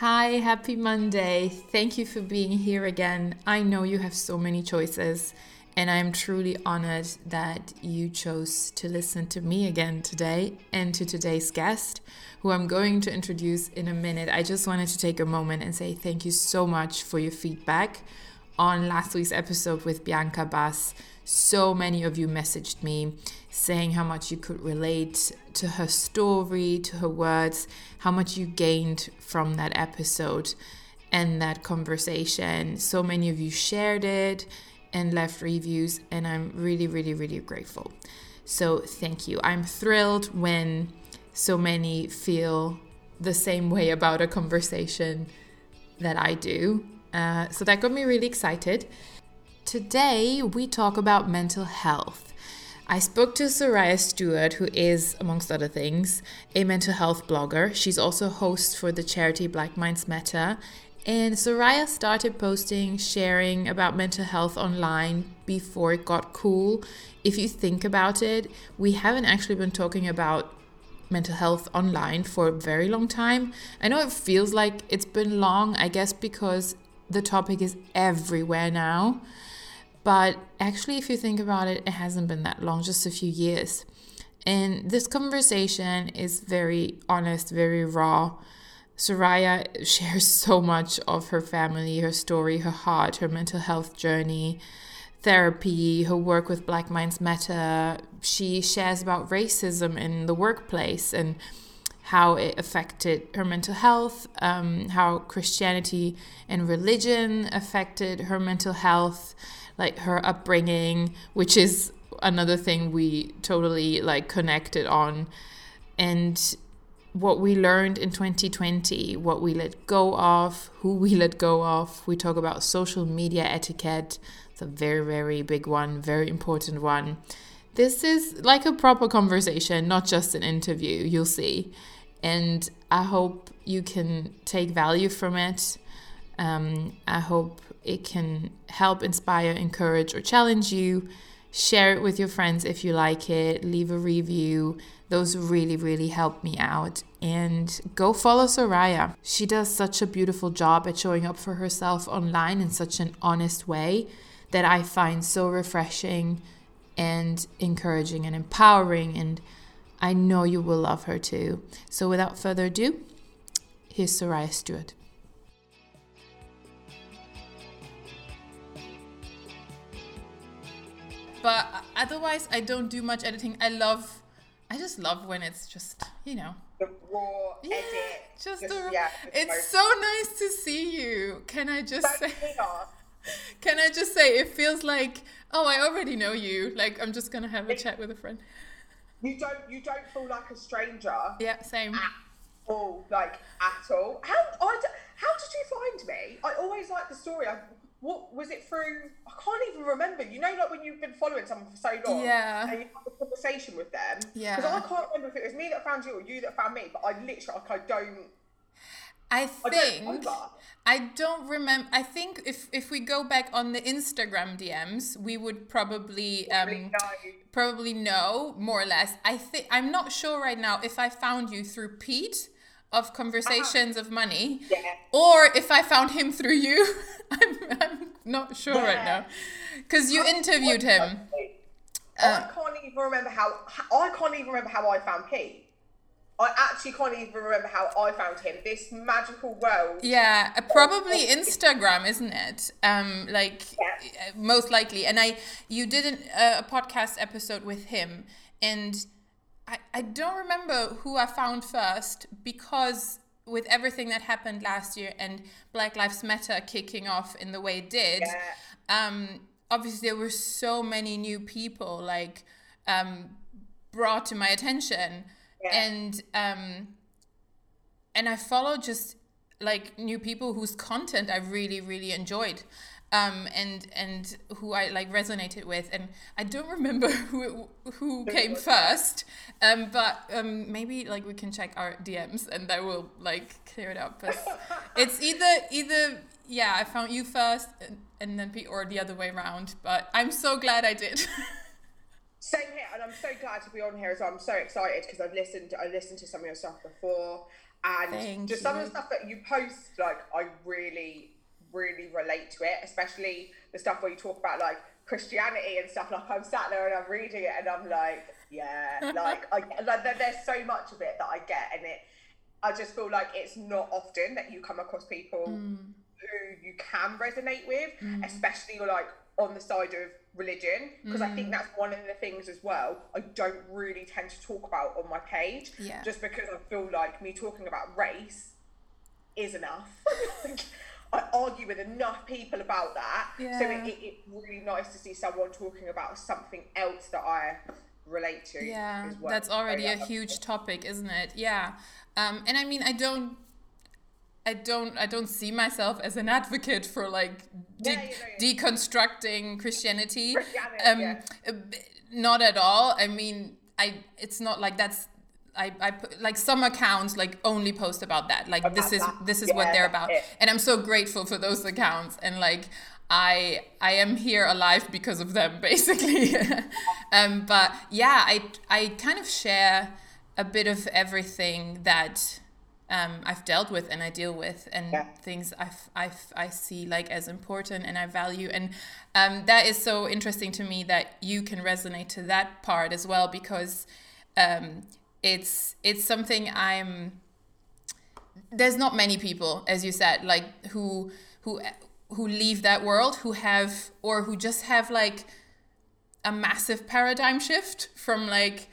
Hi, happy Monday. Thank you for being here again. I know you have so many choices, and I'm truly honored that you chose to listen to me again today and to today's guest, who I'm going to introduce in a minute. I just wanted to take a moment and say thank you so much for your feedback on last week's episode with Bianca Bass. So many of you messaged me saying how much you could relate to her story, to her words, how much you gained from that episode and that conversation. So many of you shared it and left reviews, and I'm really, really, really grateful. So, thank you. I'm thrilled when so many feel the same way about a conversation that I do. Uh, so, that got me really excited. Today, we talk about mental health. I spoke to Soraya Stuart, who is, amongst other things, a mental health blogger. She's also host for the charity Black Minds Matter. And Soraya started posting, sharing about mental health online before it got cool. If you think about it, we haven't actually been talking about mental health online for a very long time. I know it feels like it's been long, I guess, because the topic is everywhere now. But actually, if you think about it, it hasn't been that long, just a few years. And this conversation is very honest, very raw. Soraya shares so much of her family, her story, her heart, her mental health journey, therapy, her work with Black Minds Matter. She shares about racism in the workplace and how it affected her mental health, um, how Christianity and religion affected her mental health like her upbringing, which is another thing we totally like connected on. And what we learned in 2020, what we let go of, who we let go of. We talk about social media etiquette. It's a very, very big one, very important one. This is like a proper conversation, not just an interview, you'll see. And I hope you can take value from it. Um, I hope it can help inspire, encourage, or challenge you. Share it with your friends if you like it. Leave a review. Those really, really help me out. And go follow Soraya. She does such a beautiful job at showing up for herself online in such an honest way that I find so refreshing and encouraging and empowering. And I know you will love her too. So without further ado, here's Soraya Stuart. But otherwise I don't do much editing. I love I just love when it's just, you know, the raw yeah, edit. Just, just the, yeah, it's so nice to see you. Can I just say Can I just say it feels like oh I already know you. Like I'm just gonna have a it, chat with a friend. You don't you don't feel like a stranger. Yeah, same. At all, like at all. How I, how did you find me? I always like the story. I what was it through? I can't even remember. You know, like when you've been following someone for so long, yeah, and you have a conversation with them, yeah. Because I can't remember if it was me that found you or you that found me, but I literally, like, I don't. I think I don't, I don't remember. I think if if we go back on the Instagram DMs, we would probably um know. probably know more or less. I think I'm not sure right now if I found you through Pete of conversations uh-huh. of money yeah. or if i found him through you I'm, I'm not sure yeah. right now because you interviewed him i uh, can't even remember how i can't even remember how i found pete I actually can't even remember how I found him. This magical world. Yeah, uh, probably Instagram, isn't it? Um, like yeah. Uh, most likely. And I, you did an, uh, a podcast episode with him, and I, I don't remember who I found first because with everything that happened last year and Black Lives Matter kicking off in the way it did, yeah. um, obviously there were so many new people like um, brought to my attention, yeah. and um, and I followed just like new people whose content I really really enjoyed um, and and who I like resonated with, and I don't remember who who came first, um, but um, maybe like we can check our DMs and that will like clear it up. But it's either either yeah, I found you first, and, and then Pete, or the other way around. But I'm so glad I did. Same here, and I'm so glad to be on here as well. I'm so excited because I've listened. I listened to some of your stuff before, and Thank just some of the stuff that you post, like I really, really relate to it. Especially the stuff where you talk about like Christianity and stuff. Like I'm sat there and I'm reading it and I'm like, yeah, like I like there's so much of it that I get, and it. I just feel like it's not often that you come across people Mm. who you can resonate with, Mm. especially like on the side of religion, because I Mm. think that's one of the things as well. I don't really tend to talk about on my page, Yeah. just because I feel like me talking about race is enough. I argue with enough people about that, so Yeah. it, it, it's really nice to see someone talking about something else that I relate to. yeah well. that's already So, a yeah, huge topic isn't it? Yeah. Um, and i mean i don't i don't i don't see myself as an advocate for like de- Yeah, deconstructing christianity. Christianity, um, uh, not at all. I mean i it's not like that's I, I put like some accounts like only post about that. Like this is this is what they're about. and i'm so grateful for those accounts. And like i i am here alive because of them basically. Um but yeah i i kind of share a bit of everything that um, I've dealt with and I deal with, and Yeah. things I've, I've, I see like as important and I value. And um, that is so interesting to me that you can resonate to that part as well because um, it's it's something I'm. There's not many people, as you said, like who who who leave that world who have or who just have like a massive paradigm shift from like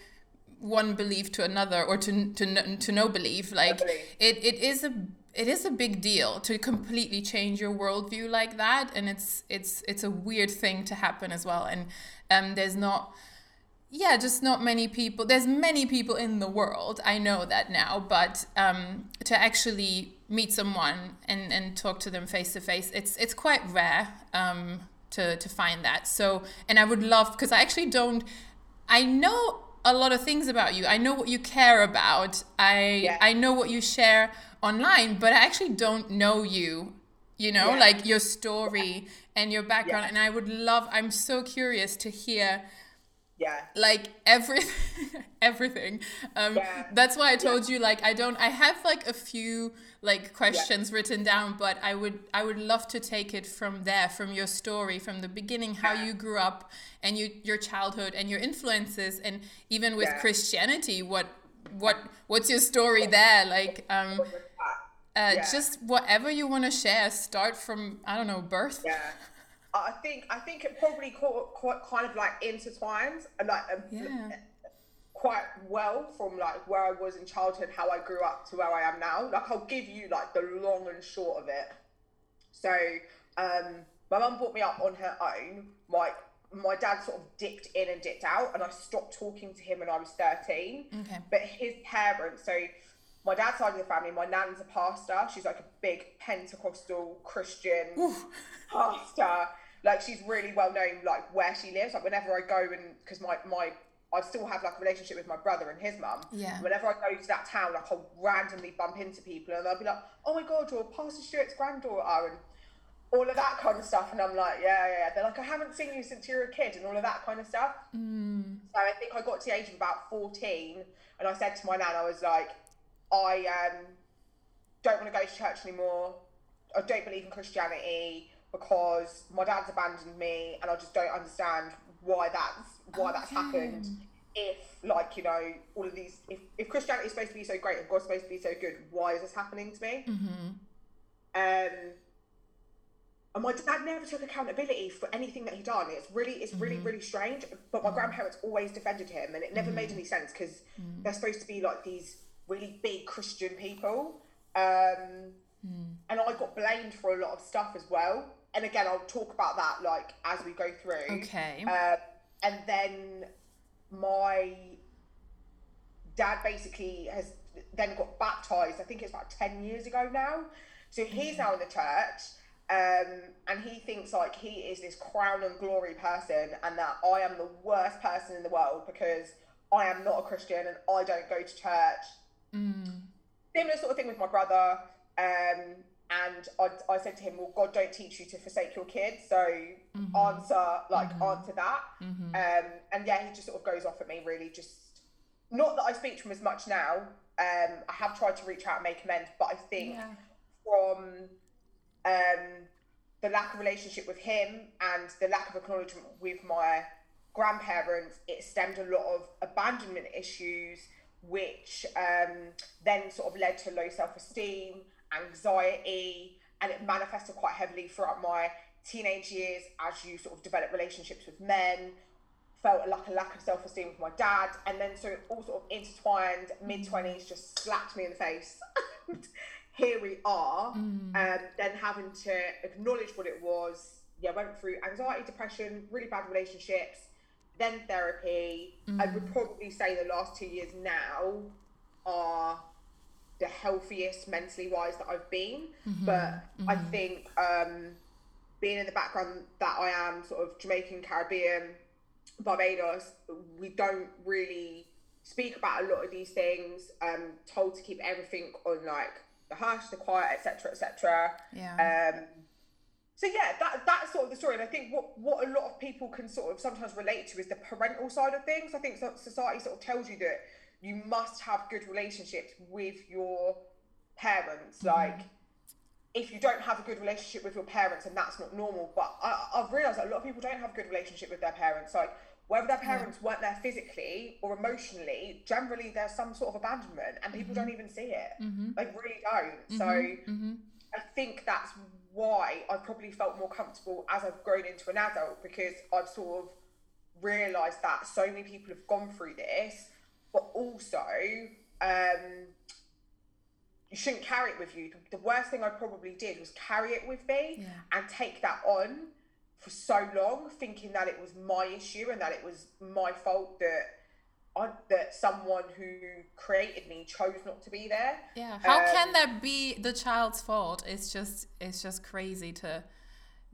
one belief to another or to to no, to no belief like belief. it, it is a it is a big deal to completely change your worldview like that and it's it's it's a weird thing to happen as well and um there's not yeah just not many people there's many people in the world i know that now but um to actually meet someone and and talk to them face to face it's it's quite rare um to to find that so and i would love because i actually don't i know a lot of things about you i know what you care about i Yeah. i know what you share online but i actually don't know you you know Yeah. like your story and your background Yeah. and i would love i'm so curious to hear yeah. like everything everything um Yeah. that's why i told you like i don't i have like a few like questions written down but i would i would love to take it from there from your story from the beginning how Yeah. you grew up and you your childhood and your influences and even with Yeah. christianity what what what's your story there like um uh, Yeah. just whatever you want to share start from i don't know birth Yeah. I think I think it probably quite, quite kind of like intertwines like um, Yeah. quite well from like where I was in childhood, how I grew up to where I am now. Like I'll give you like the long and short of it. So um, my mum brought me up on her own. My my dad sort of dipped in and dipped out, and I stopped talking to him when I was thirteen. Okay. But his parents, so my dad's side of the family, my nan's a pastor. She's like a big Pentecostal Christian pastor. Like she's really well known, like where she lives. Like whenever I go and because my my I still have like a relationship with my brother and his mum. Yeah. Whenever I go to that town, like I'll randomly bump into people and they'll be like, "Oh my god, you're Pastor Stuart's granddaughter," and all of that kind of stuff. And I'm like, "Yeah, yeah." yeah." They're like, "I haven't seen you since you were a kid," and all of that kind of stuff. Mm. So I think I got to the age of about 14 and I said to my nan, I was like, I um, don't want to go to church anymore. I don't believe in Christianity because my dad's abandoned me and I just don't understand why that's why that's happened. If like, you know, all of these if, if Christianity is supposed to be so great and God's supposed to be so good, why is this happening to me? Mm-hmm. Um, and my dad never took accountability for anything that he done. It's really, it's really, Mm-hmm. really strange. But my grandparents always defended him, and it never made any sense because Mm. they're supposed to be like these really big Christian people. Um, Mm. and I got blamed for a lot of stuff as well. And again, I'll talk about that like as we go through. Okay. Uh, and then my dad basically has then got baptized. I think it's about ten years ago now. So he's now in the church, um, and he thinks like he is this crown and glory person, and that I am the worst person in the world because I am not a Christian and I don't go to church. Mm. Similar sort of thing with my brother. Um, and I, I said to him, "Well, God don't teach you to forsake your kids, so answer like answer that." Um, and yeah, he just sort of goes off at me, really. Just not that I speak to him as much now, Um, I have tried to reach out and make amends, but I think yeah. from um, the lack of relationship with him and the lack of acknowledgement with my grandparents, it stemmed a lot of abandonment issues, which um, then sort of led to low self esteem, anxiety, and it manifested quite heavily throughout my teenage years as you sort of develop relationships with men. Felt like a lack of self esteem with my dad, and then so it all sort of intertwined. Mid twenties just slapped me in the face. Here we are, mm. um, then having to acknowledge what it was. Yeah, went through anxiety, depression, really bad relationships, then therapy. Mm. I would probably say the last two years now are the healthiest mentally wise that I've been. Mm-hmm. But mm-hmm. I think um, being in the background that I am, sort of Jamaican, Caribbean, Barbados, we don't really speak about a lot of these things. Um, told to keep everything on like the hush, the quiet, etc., etc. Yeah. Um, so yeah, that that's sort of the story, and I think what what a lot of people can sort of sometimes relate to is the parental side of things. I think society sort of tells you that you must have good relationships with your parents, mm-hmm. like. If you don't have a good relationship with your parents, and that's not normal. But I, I've realised that a lot of people don't have a good relationship with their parents. Like whether their parents yeah. weren't there physically or emotionally, generally there's some sort of abandonment, and people mm-hmm. don't even see it. Mm-hmm. They really don't. So mm-hmm. I think that's why I've probably felt more comfortable as I've grown into an adult because I've sort of realised that so many people have gone through this, but also um, you shouldn't carry it with you. The worst thing I probably did was carry it with me yeah. and take that on for so long, thinking that it was my issue and that it was my fault that I, that someone who created me chose not to be there. Yeah. How um, can that be the child's fault? It's just it's just crazy to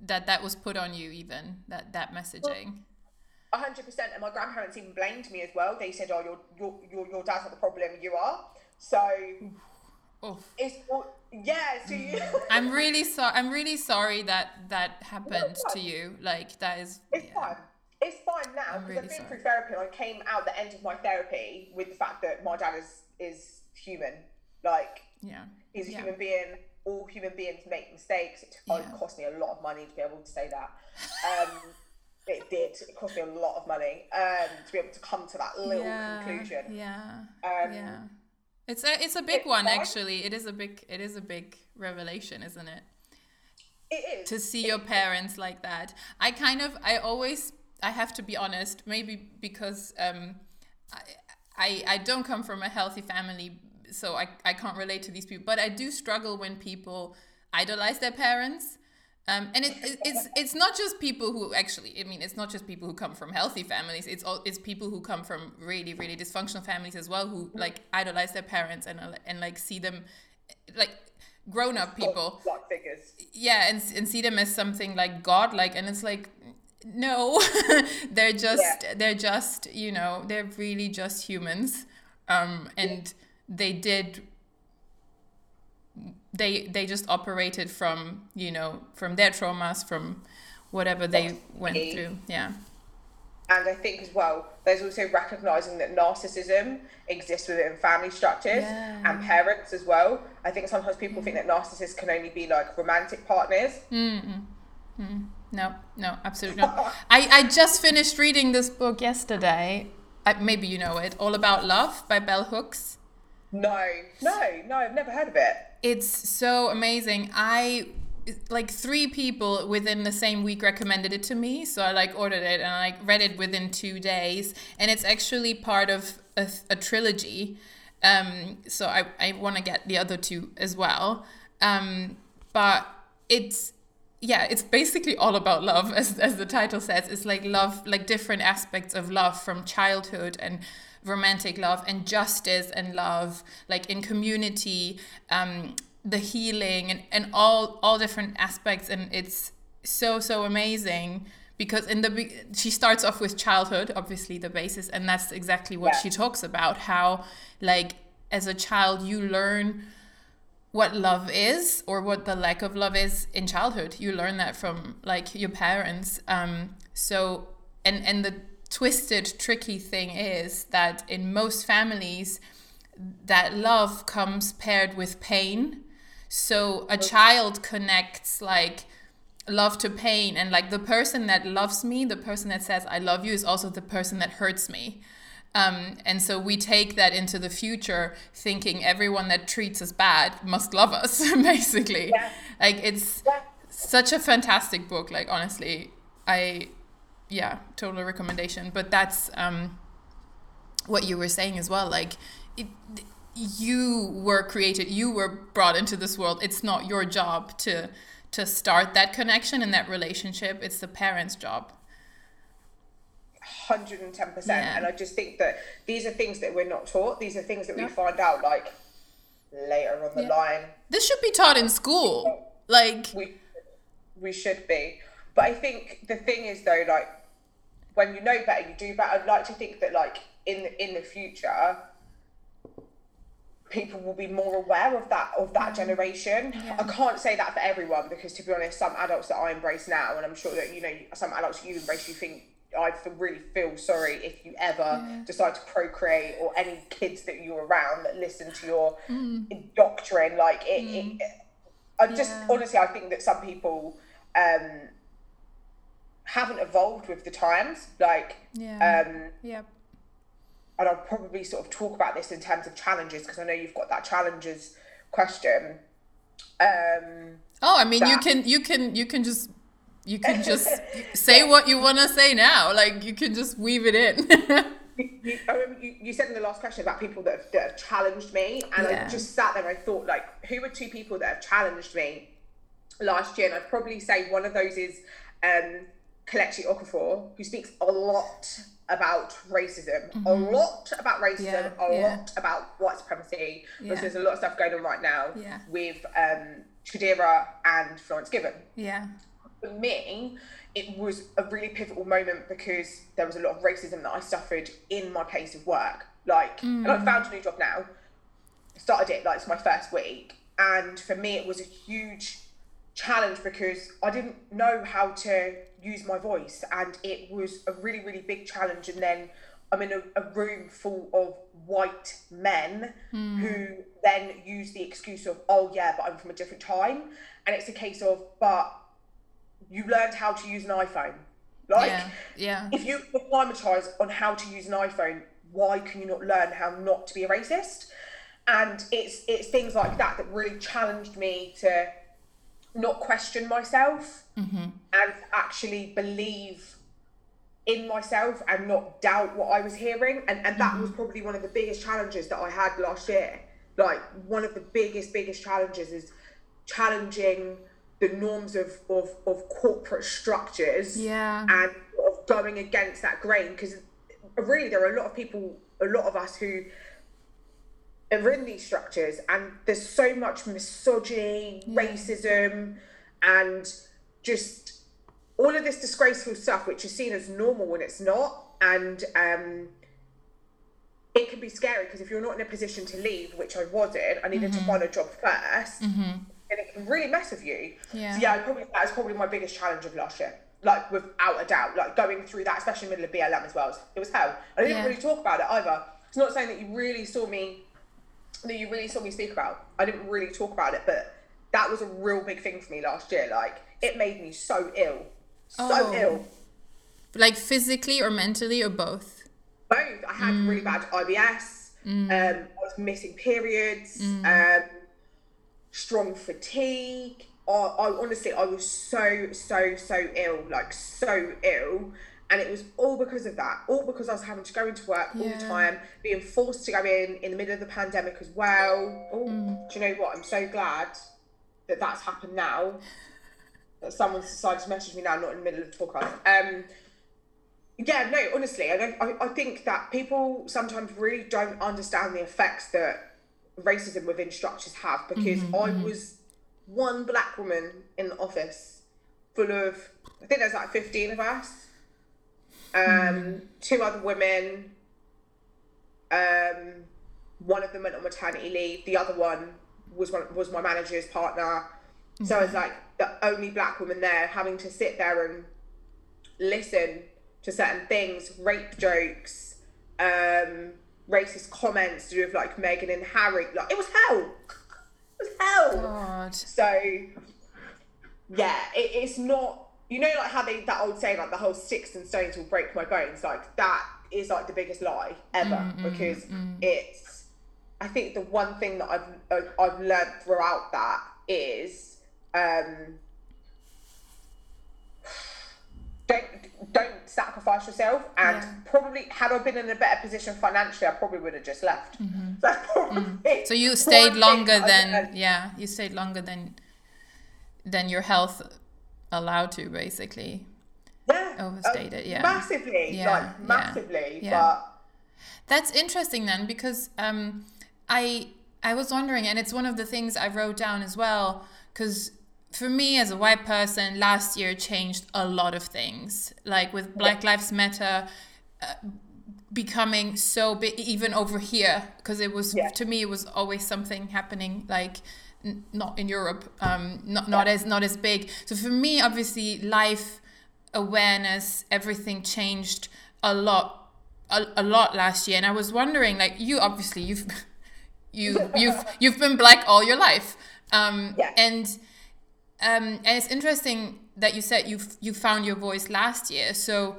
that that was put on you even that that messaging. Hundred percent, and my grandparents even blamed me as well. They said, "Oh, your your your, your dad's not the problem, you are." So Oof. it's yeah. So you. I'm really sorry. I'm really sorry that that happened to you. Like that is. It's yeah. fine it's fine now because really I've been sorry. through therapy and I came out the end of my therapy with the fact that my dad is is human. Like, yeah, he's a yeah. human being. All human beings make mistakes. It yeah. cost me a lot of money to be able to say that. Um, it did. It cost me a lot of money um, to be able to come to that little yeah, conclusion. Yeah. Um, yeah. It's a it's a big one actually. It is a big it is a big revelation, isn't it? It is. To see your parents like that. I kind of I always I have to be honest, maybe because um, I, I, I don't come from a healthy family, so I, I can't relate to these people. But I do struggle when people idolize their parents. Um, and it, it, it's it's not just people who actually I mean it's not just people who come from healthy families. It's all it's people who come from really really dysfunctional families as well who like idolize their parents and and like see them like grown up people. figures. Yeah and, and see them as something like god like and it's like no they're just yeah. they're just you know they're really just humans. Um and they did they they just operated from you know from their traumas from whatever they went through yeah and I think as well, there's also recognizing that narcissism exists within family structures yeah. and parents as well. I think sometimes people think that narcissists can only be like romantic partners. Mm-mm. Mm. No, no, absolutely not. I, I just finished reading this book yesterday. I, maybe you know it, All About Love by Bell Hooks. No, no, no, I've never heard of it. It's so amazing. I like three people within the same week recommended it to me so i like ordered it and i like read it within two days and it's actually part of a, a trilogy um so i, I want to get the other two as well um but it's yeah, it's basically all about love, as, as the title says. It's like love, like different aspects of love from childhood and romantic love and justice and love, like in community, um, the healing and, and all all different aspects. And it's so so amazing because in the she starts off with childhood, obviously the basis, and that's exactly what yeah. she talks about. How like as a child you learn what love is or what the lack of love is in childhood you learn that from like your parents um so and and the twisted tricky thing is that in most families that love comes paired with pain. So a child connects like love to pain and like the person that loves me the person that says i love you is also the person that hurts me um, and so we take that into the future thinking everyone that treats us bad must love us basically yeah. like it's yeah. such a fantastic book like honestly i yeah total recommendation. But that's um, what you were saying as well like it, you were created you were brought into this world. It's not your job to to start that connection and that relationship. It's the parents job. 110% yeah. and i just think that these are things that we're not taught. These are things that we find out like later on the yeah. line. This should be taught in school. Like we we should be. But i think the thing is though like when you know better you do better i'd like to think that like in the, in the future people will be more aware of that of that generation. Yeah. I can't say that for everyone because to be honest, some adults that I embrace now, and I'm sure that you know some adults you embrace, you think I really feel sorry if you ever yeah. decide to procreate or any kids that you're around that listen to your mm. doctrine. Like it, mm. it I just yeah. honestly, I think that some people um, haven't evolved with the times. Like, yeah, um, yeah and I'll probably sort of talk about this in terms of challenges because I know you've got that challenges question. Um, oh, I mean, that... you can you can you can just you can just say what you want to say now. Like you can just weave it in. you, you, you, said in the last question about people that have, that have challenged me, and yeah. I just sat there and I thought, like, who are two people that have challenged me last year? And I'd probably say one of those is um, Kelechi Okafor, who speaks a lot about racism, mm-hmm. a lot about racism, yeah, a yeah. lot about white supremacy, because yeah. there's a lot of stuff going on right now with um, Shakira and Florence Given. Yeah. For me, it was a really pivotal moment because there was a lot of racism that I suffered in my place of work. Like, mm. and I found a new job now. Started it like it's my first week, and for me, it was a huge challenge because I didn't know how to use my voice and it was a really really big challenge and then i'm in a, a room full of white men mm. who then use the excuse of oh yeah but i'm from a different time and it's a case of but you learned how to use an iphone like yeah, yeah. if you acclimatize on how to use an iphone why can you not learn how not to be a racist and it's it's things like that that really challenged me to not question myself mm-hmm. and actually believe in myself and not doubt what I was hearing. And, and that mm-hmm. was probably one of the biggest challenges that I had last year. Like, one of the biggest, biggest challenges is challenging the norms of, of, of corporate structures yeah. and of going against that grain. Because really, there are a lot of people, a lot of us who are in these structures and there's so much misogyny, yeah. racism, and just all of this disgraceful stuff which is seen as normal when it's not. And um, it can be scary because if you're not in a position to leave, which I wasn't, I needed mm-hmm. to find a job 1st mm-hmm. and it can really mess with you. Yeah. So yeah, probably that was probably my biggest challenge of last year. Like without a doubt, like going through that, especially in the middle of BLM as well, it was hell. I didn't yeah. really talk about it either. It's not saying that you really saw me that you really saw me speak about. I didn't really talk about it, but that was a real big thing for me last year. Like it made me so ill, so oh. ill. Like physically or mentally or both. Both. I had mm. really bad IBS. Mm. Um, I was missing periods. Mm. Um, strong fatigue. I, I honestly, I was so so so ill, like so ill and it was all because of that all because i was having to go into work all the time being forced to go in in the middle of the pandemic as well. Oh, mm. do you know what? I'm so glad that that's happened now that someone's decided to message me now not in the middle of the podcast. Um yeah no honestly i don't I, I think that people sometimes really don't understand the effects that racism within structures have because mm-hmm, i mm-hmm. was one black woman in the office full of i think there's like 15 of us um, mm. two other women. Um, one of them went on maternity leave. The other one was one, was my manager's partner. Mm-hmm. So it's like the only black woman there, having to sit there and listen to certain things, rape jokes, um, racist comments to do with like Meghan and Harry. Like it was hell. It was hell. God. So yeah, it, it's not. You know, like how they that old saying, like the whole sticks and stones will break my bones. Like that is like the biggest lie ever Mm, because it's. I think the one thing that I've uh, I've learned throughout that is um, don't don't sacrifice yourself and Yeah. probably had I been in a better position financially I probably would have just left That's probably Mm-hmm. So you stayed longer than yeah, you stayed longer than than your health allowed to basically. yeah overstayed uh, it, yeah. massively Yeah, like massively yeah. but That's interesting then because um I I was wondering and it's one of the things I wrote down as well cuz for me as a white person last year changed a lot of things like with Black Lives Matter uh, becoming so big even over here because it was Yeah. to me it was always something happening like n- not in Europe um not not as not as big. So for me obviously life awareness everything changed a lot a, a lot last year. And I was wondering like you obviously you've you you've you've been black all your life. Um Yeah. and um and it's interesting that you said you you found your voice last year. So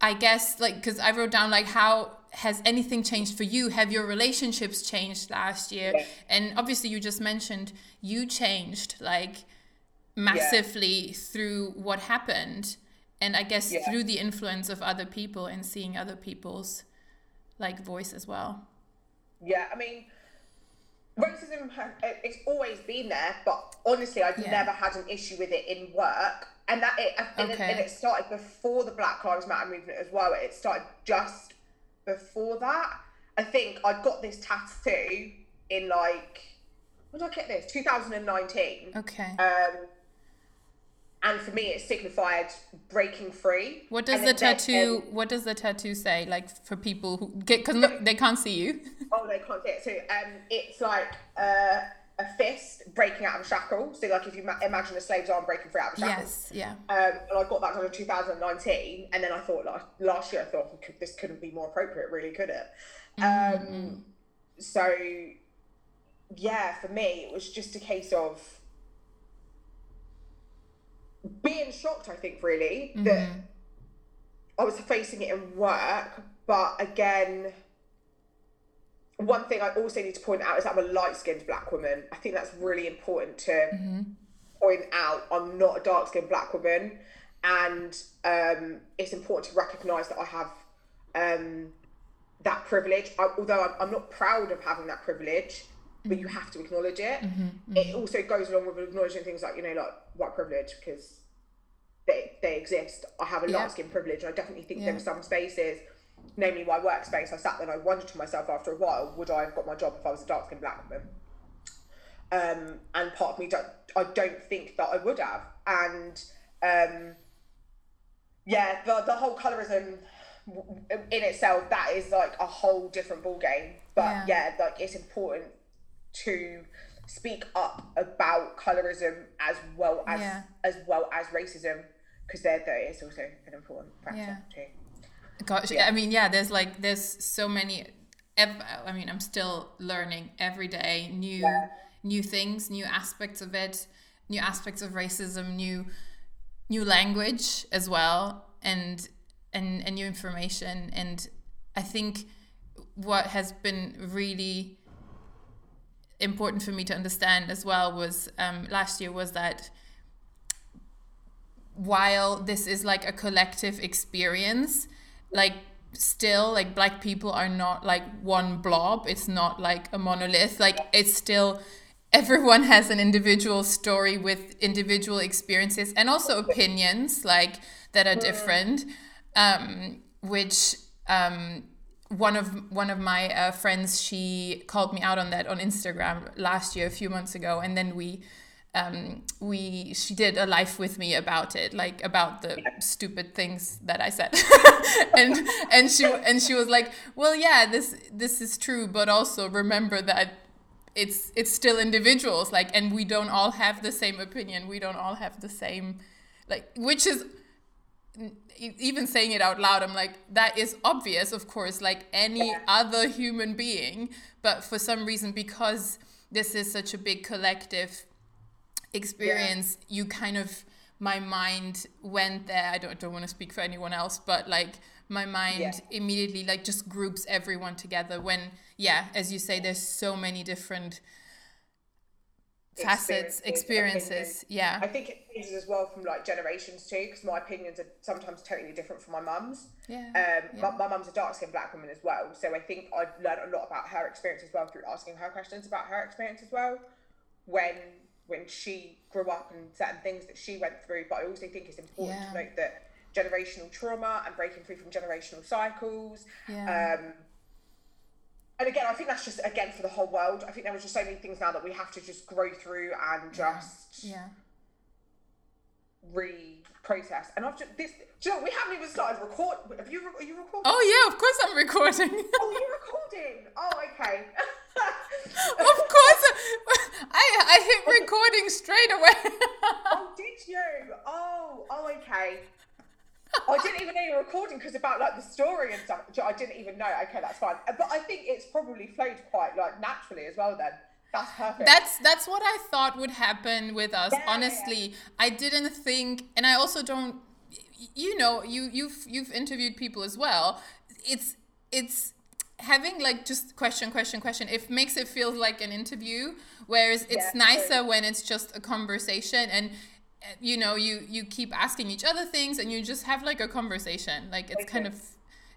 I guess like because I wrote down like how has anything changed for you? Have your relationships changed last year? Yeah. And obviously you just mentioned you changed like massively through what happened. And I guess Yeah. through the influence of other people and seeing other people's like voice as well. Yeah, I mean, racism it's always been there, but honestly, I've Yeah. never had an issue with it in work. And that it, and, it, Okay. and it started before the Black Lives Matter movement as well. It started just before that. I think I got this tattoo in like, when did I get this? 2019. Okay. Um, and for me, it signified breaking free. what does And the tattoo what does the tattoo say like for people who get cuz they can't see you? Oh, they can't see it. So um, it's like uh, a fist breaking out of a shackle. So like if you ma- imagine a slave's arm breaking free out of a shackle. yes, yeah. Um, and I got that done in 2019, and then I thought like last year I thought could, this couldn't be more appropriate, really, could it? Um, so yeah, for me it was just a case of being shocked. I think really that I was facing it in work, but again. One thing I also need to point out is that I'm a light skinned black woman. I think that's really important to point out I'm not a dark skinned black woman, and um, it's important to recognise that I have um, that privilege. I, although I'm, I'm not proud of having that privilege, but you have to acknowledge it. It also goes along with acknowledging things like you know like white privilege because they they exist. I have a Yeah. light skin privilege, and I definitely think Yeah. there are some spaces. Namely, my workspace. I sat there and I wondered to myself after a while, would I have got my job if I was a dark skinned black woman? um, and part of me don't I don't think that I would have. And um, yeah, the the whole colorism in itself that is like a whole different ball game. But Yeah. yeah, like it's important to speak up about colorism as well as Yeah. as well as racism because there is also an important factor Yeah. too. Gosh, Yeah. I mean, yeah, there's like there's so many. I mean, I'm still learning every day new Yeah. new things, new aspects of it, new aspects of racism, new new language as well, and and and new information. And I think what has been really important for me to understand as well was um, last year was that while this is like a collective experience like still like black people are not like one blob. It's not like a monolith. Like it's still everyone has an individual story with individual experiences and also opinions like that are different. Um which um one of one of my uh, friends she called me out on that on Instagram last year a few months ago and then we um, we she did a life with me about it like about the stupid things that I said. And and she and she was like well yeah this this is true but also remember that it's it's still individuals like and we don't all have the same opinion. We don't all have the same like which is even saying it out loud i'm like that is obvious of course like any other human being but for some reason because this is such a big collective experience yeah. you kind of my mind went there i don't, don't want to speak for anyone else but like my mind yeah. immediately like just groups everyone together when yeah as you say there's so many different facets experiences, experiences. yeah i think it changes as well from like generations too because my opinions are sometimes totally different from my mum's yeah, um yeah. My, my mum's a dark skinned black woman as well so i think i've learned a lot about her experience as well through asking her questions about her experience as well when when she grew up and certain things that she went through but i also think it's important yeah. to note that generational trauma and breaking free from generational cycles yeah. um and again, I think that's just again for the whole world. I think there are just so many things now that we have to just grow through and just yeah, re-process. And I've just this. Know, we haven't even started record. Have you? Are you recording? Oh yeah, of course I'm recording. oh, you're recording. Oh, okay. of course, I I hit recording straight away. oh, did you? Oh, oh, okay. I didn't even know you were recording because about like the story and stuff. I didn't even know. Okay, that's fine. But I think it's probably flowed quite like naturally as well. Then that's perfect. That's that's what I thought would happen with us. Yeah, Honestly, yeah. I didn't think, and I also don't. You know, you you've you've interviewed people as well. It's it's having like just question question question it makes it feel like an interview whereas it's yeah, nicer true. when it's just a conversation and you know you you keep asking each other things and you just have like a conversation. Like it's kind of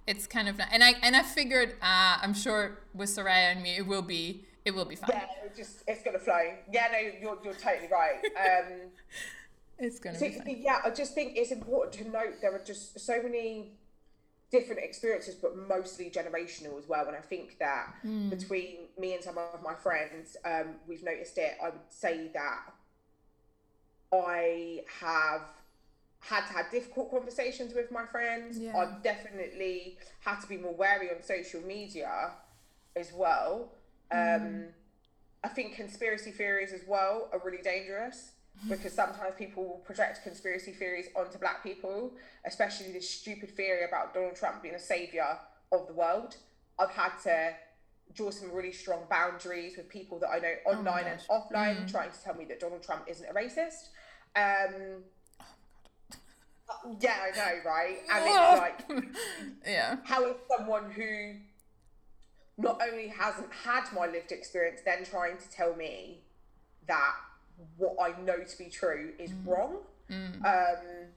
it's kind of and i and i figured uh i'm sure with soraya and me it will be it will be fine. Yeah it just it's gonna flow. Yeah no you're, you're totally right. Um it's gonna so, be fine. yeah i just think it's important to note there are just so many different experiences but mostly generational as well and i think that mm. between me and some of my friends um we've noticed it i would say that I have had to have difficult conversations with my friends. Yeah. I've definitely had to be more wary on social media as well. Mm. Um, I think conspiracy theories as well are really dangerous because sometimes people will project conspiracy theories onto black people, especially this stupid theory about Donald Trump being a savior of the world. I've had to draw some really strong boundaries with people that I know oh online oh and offline, mm. trying to tell me that Donald Trump isn't a racist. Um, oh yeah, I know, right? And it's like, yeah, how is someone who not only hasn't had my lived experience then trying to tell me that what I know to be true is mm. wrong? Mm. Um,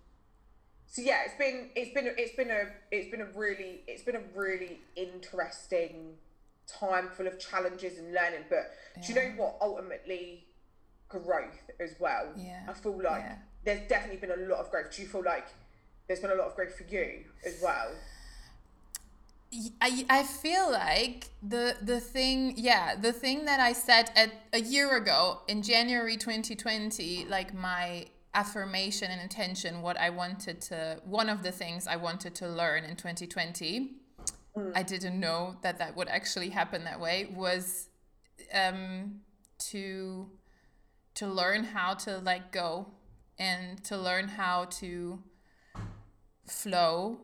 so yeah, it's been it's been it's been a it's been a really it's been a really interesting time full of challenges and learning. But yeah. do you know what? Ultimately, growth as well. Yeah. I feel like yeah. there's definitely been a lot of growth. Do you feel like there's been a lot of growth for you as well? I, I feel like the the thing yeah the thing that I said at a year ago in January 2020 like my affirmation and intention what I wanted to one of the things I wanted to learn in 2020 mm. I didn't know that that would actually happen that way was um to to learn how to let go and to learn how to flow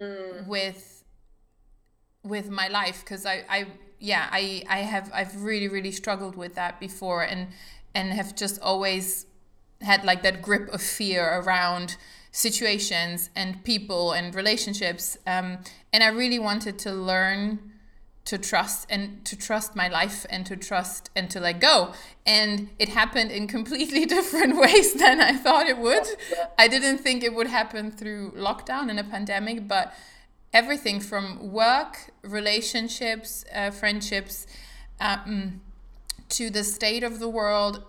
mm. with with my life because I, I yeah I, I have I've really really struggled with that before and and have just always had like that grip of fear around situations and people and relationships um, and I really wanted to learn to trust and to trust my life and to trust and to let go. And it happened in completely different ways than I thought it would. I didn't think it would happen through lockdown and a pandemic, but everything from work, relationships, uh, friendships, um, to the state of the world.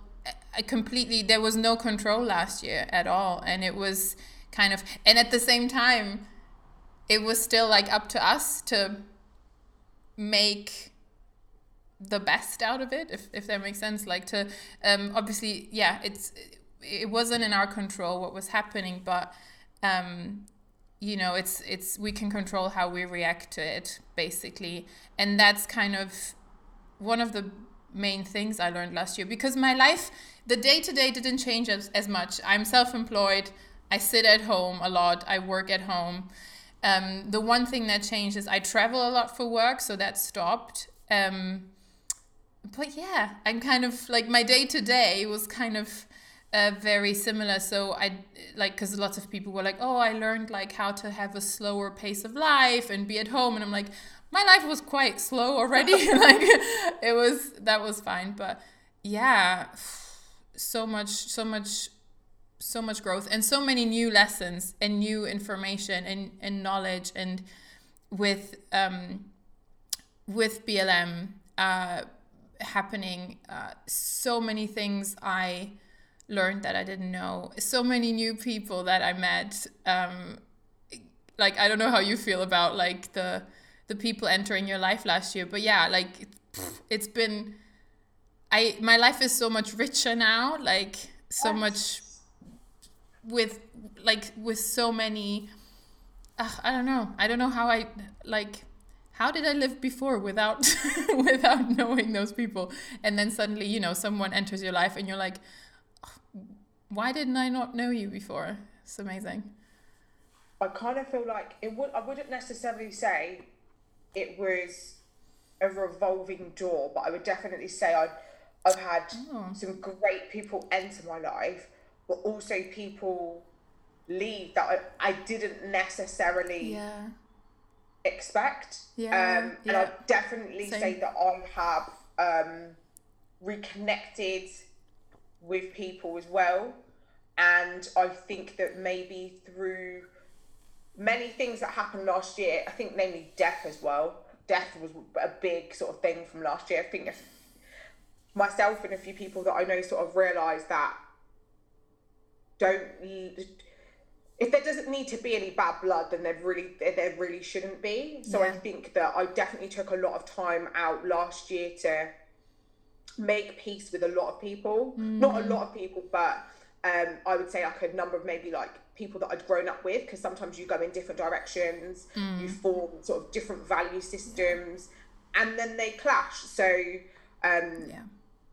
I completely, there was no control last year at all. And it was kind of, and at the same time, it was still like up to us to make the best out of it if, if that makes sense like to um obviously yeah it's it wasn't in our control what was happening but um you know it's it's we can control how we react to it basically and that's kind of one of the main things i learned last year because my life the day to day didn't change as, as much i'm self-employed I sit at home a lot. I work at home. Um, the one thing that changed is I travel a lot for work, so that stopped. Um, but yeah, I'm kind of like my day to day was kind of uh, very similar. So I like because lots of people were like, "Oh, I learned like how to have a slower pace of life and be at home," and I'm like, my life was quite slow already. like it was that was fine, but yeah, so much, so much so much growth and so many new lessons and new information and, and knowledge and with um, with BLM uh, happening uh, so many things I learned that I didn't know. So many new people that I met um, like I don't know how you feel about like the the people entering your life last year but yeah like it's been I my life is so much richer now like so much with like with so many uh, i don't know. I don't know how i like how did i live before without without knowing those people? And then suddenly you know someone enters your life and you're like why didn't i not know you before it's amazing i kind of feel like it would i wouldn't necessarily say it was a revolving door but i would definitely say i I've had oh. some great people enter my life but also people leave that I, I didn't necessarily yeah. expect. Yeah. Um, and yeah. I definitely Same. say that I have um, reconnected with people as well. And I think that maybe through many things that happened last year, I think namely death as well. Death was a big sort of thing from last year. I think myself and a few people that I know sort of realised that don't if there doesn't need to be any bad blood then there really there really shouldn't be so yeah. i think that i definitely took a lot of time out last year to make peace with a lot of people mm. not a lot of people but um, i would say like a number of maybe like people that i'd grown up with because sometimes you go in different directions mm. you form sort of different value systems and then they clash so um, yeah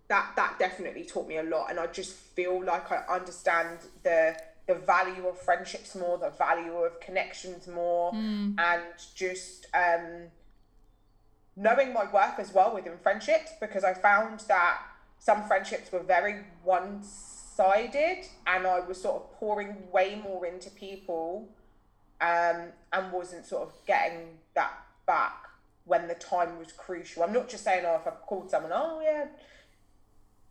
that that definitely taught me a lot and i just feel like i understand the the value of friendships more the value of connections more mm. and just um knowing my worth as well within friendships because i found that some friendships were very one-sided and i was sort of pouring way more into people um and wasn't sort of getting that back when the time was crucial. I'm not just saying oh if i've called someone oh yeah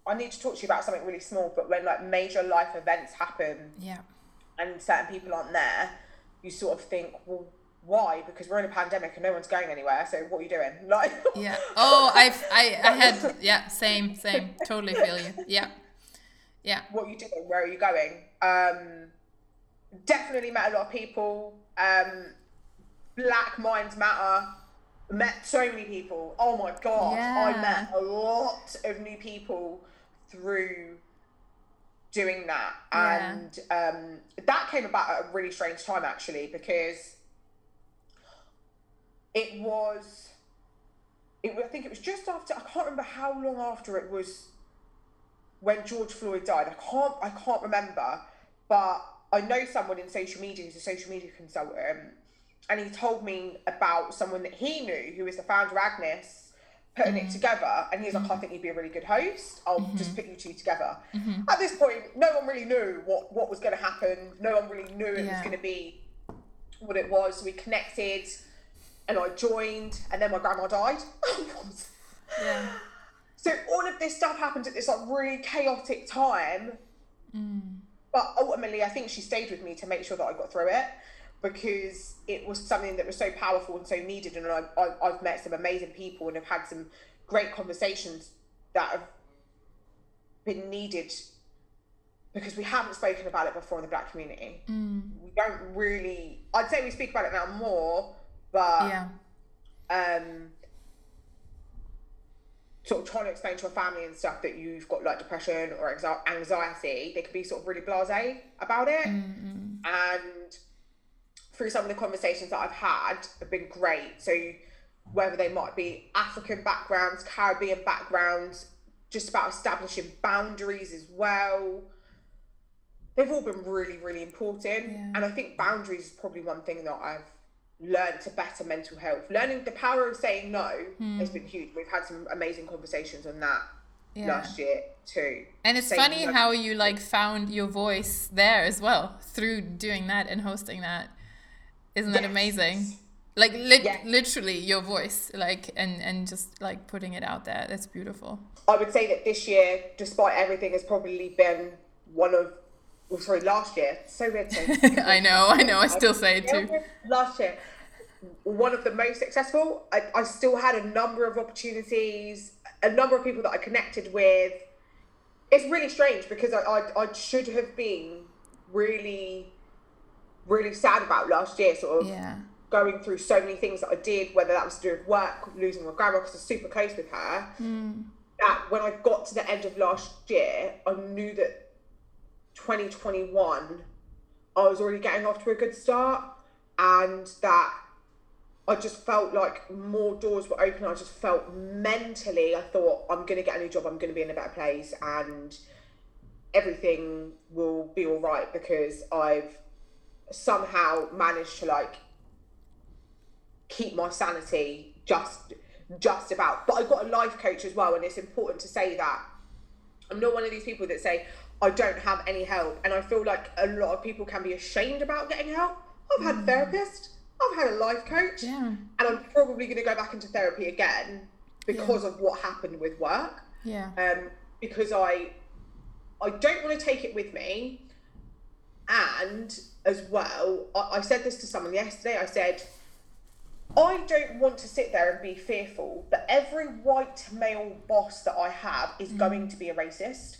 I need to talk to you about something really small, but when like major life events happen, yeah, and certain people aren't there, you sort of think, well, why? Because we're in a pandemic and no one's going anywhere. So what are you doing? Like, yeah. Oh, I've I I had yeah, same same. Totally feel you. Yeah, yeah. What are you doing? Where are you going? Um, definitely met a lot of people. Um, Black Minds Matter. Met so many people. Oh my god, yeah. I met a lot of new people through doing that. Yeah. And um, that came about at a really strange time, actually, because it was, it, I think it was just after, I can't remember how long after it was when George Floyd died. I can't, I can't remember, but I know someone in social media who's a social media consultant, and he told me about someone that he knew who is the founder Agnes putting mm-hmm. it together and he's like i think you'd be a really good host i'll mm-hmm. just put you two together mm-hmm. at this point no one really knew what what was going to happen no one really knew it yeah. was going to be what it was we connected and i joined and then my grandma died yeah. so all of this stuff happened at this like really chaotic time mm. but ultimately i think she stayed with me to make sure that i got through it because it was something that was so powerful and so needed. And I, I, I've met some amazing people and have had some great conversations that have been needed because we haven't spoken about it before in the black community. Mm. We don't really. I'd say we speak about it now more, but yeah. Um, sort of trying to explain to a family and stuff that you've got like depression or anxiety, they can be sort of really blasé about it, mm-hmm. and through some of the conversations that I've had have been great. So whether they might be African backgrounds, Caribbean backgrounds, just about establishing boundaries as well. they've all been really, really important. Yeah. And I think boundaries is probably one thing that I've learned to better mental health. Learning the power of saying no hmm. has been huge. We've had some amazing conversations on that. Yeah. last year too. And it's Saying funny no- how you like found your voice there as well through doing that and hosting that. Isn't that Yes. amazing? Like lit Yes. literally your voice, like and and just like putting it out there. That's beautiful. I would say that this year, despite everything, has probably been one of, well, sorry, last year. So weird. to. I know, I know. I still say it too. Last year, one of the most successful. I, I still had a number of opportunities, a number of people that I connected with. It's really strange because I, I, I should have been really, really sad about last year, sort of Yeah. going through so many things that I did, whether that was to do with work, losing my grandma because I was super close with her. Hmm. That when I got to the end of last year, I knew that 2021, I was already getting off to a good start, and that I just felt like more doors were open. I just felt mentally, I thought, I'm going to get a new job, I'm going to be in a better place, and everything will be all right because I've somehow managed to like keep my sanity just just about. But i've got a life coach as well and it's important to say that. I'm not one of these people that say i don't have any help and i feel like a lot of people can be ashamed about getting help i've had a therapist i've had a life coach Yeah. and i'm probably going to go back into therapy again because of what happened with work Yeah. um, because I I don't want to take it with me. And as well, I, I said this to someone yesterday. I said, I don't want to sit there and be fearful that every white male boss that I have is going to be a racist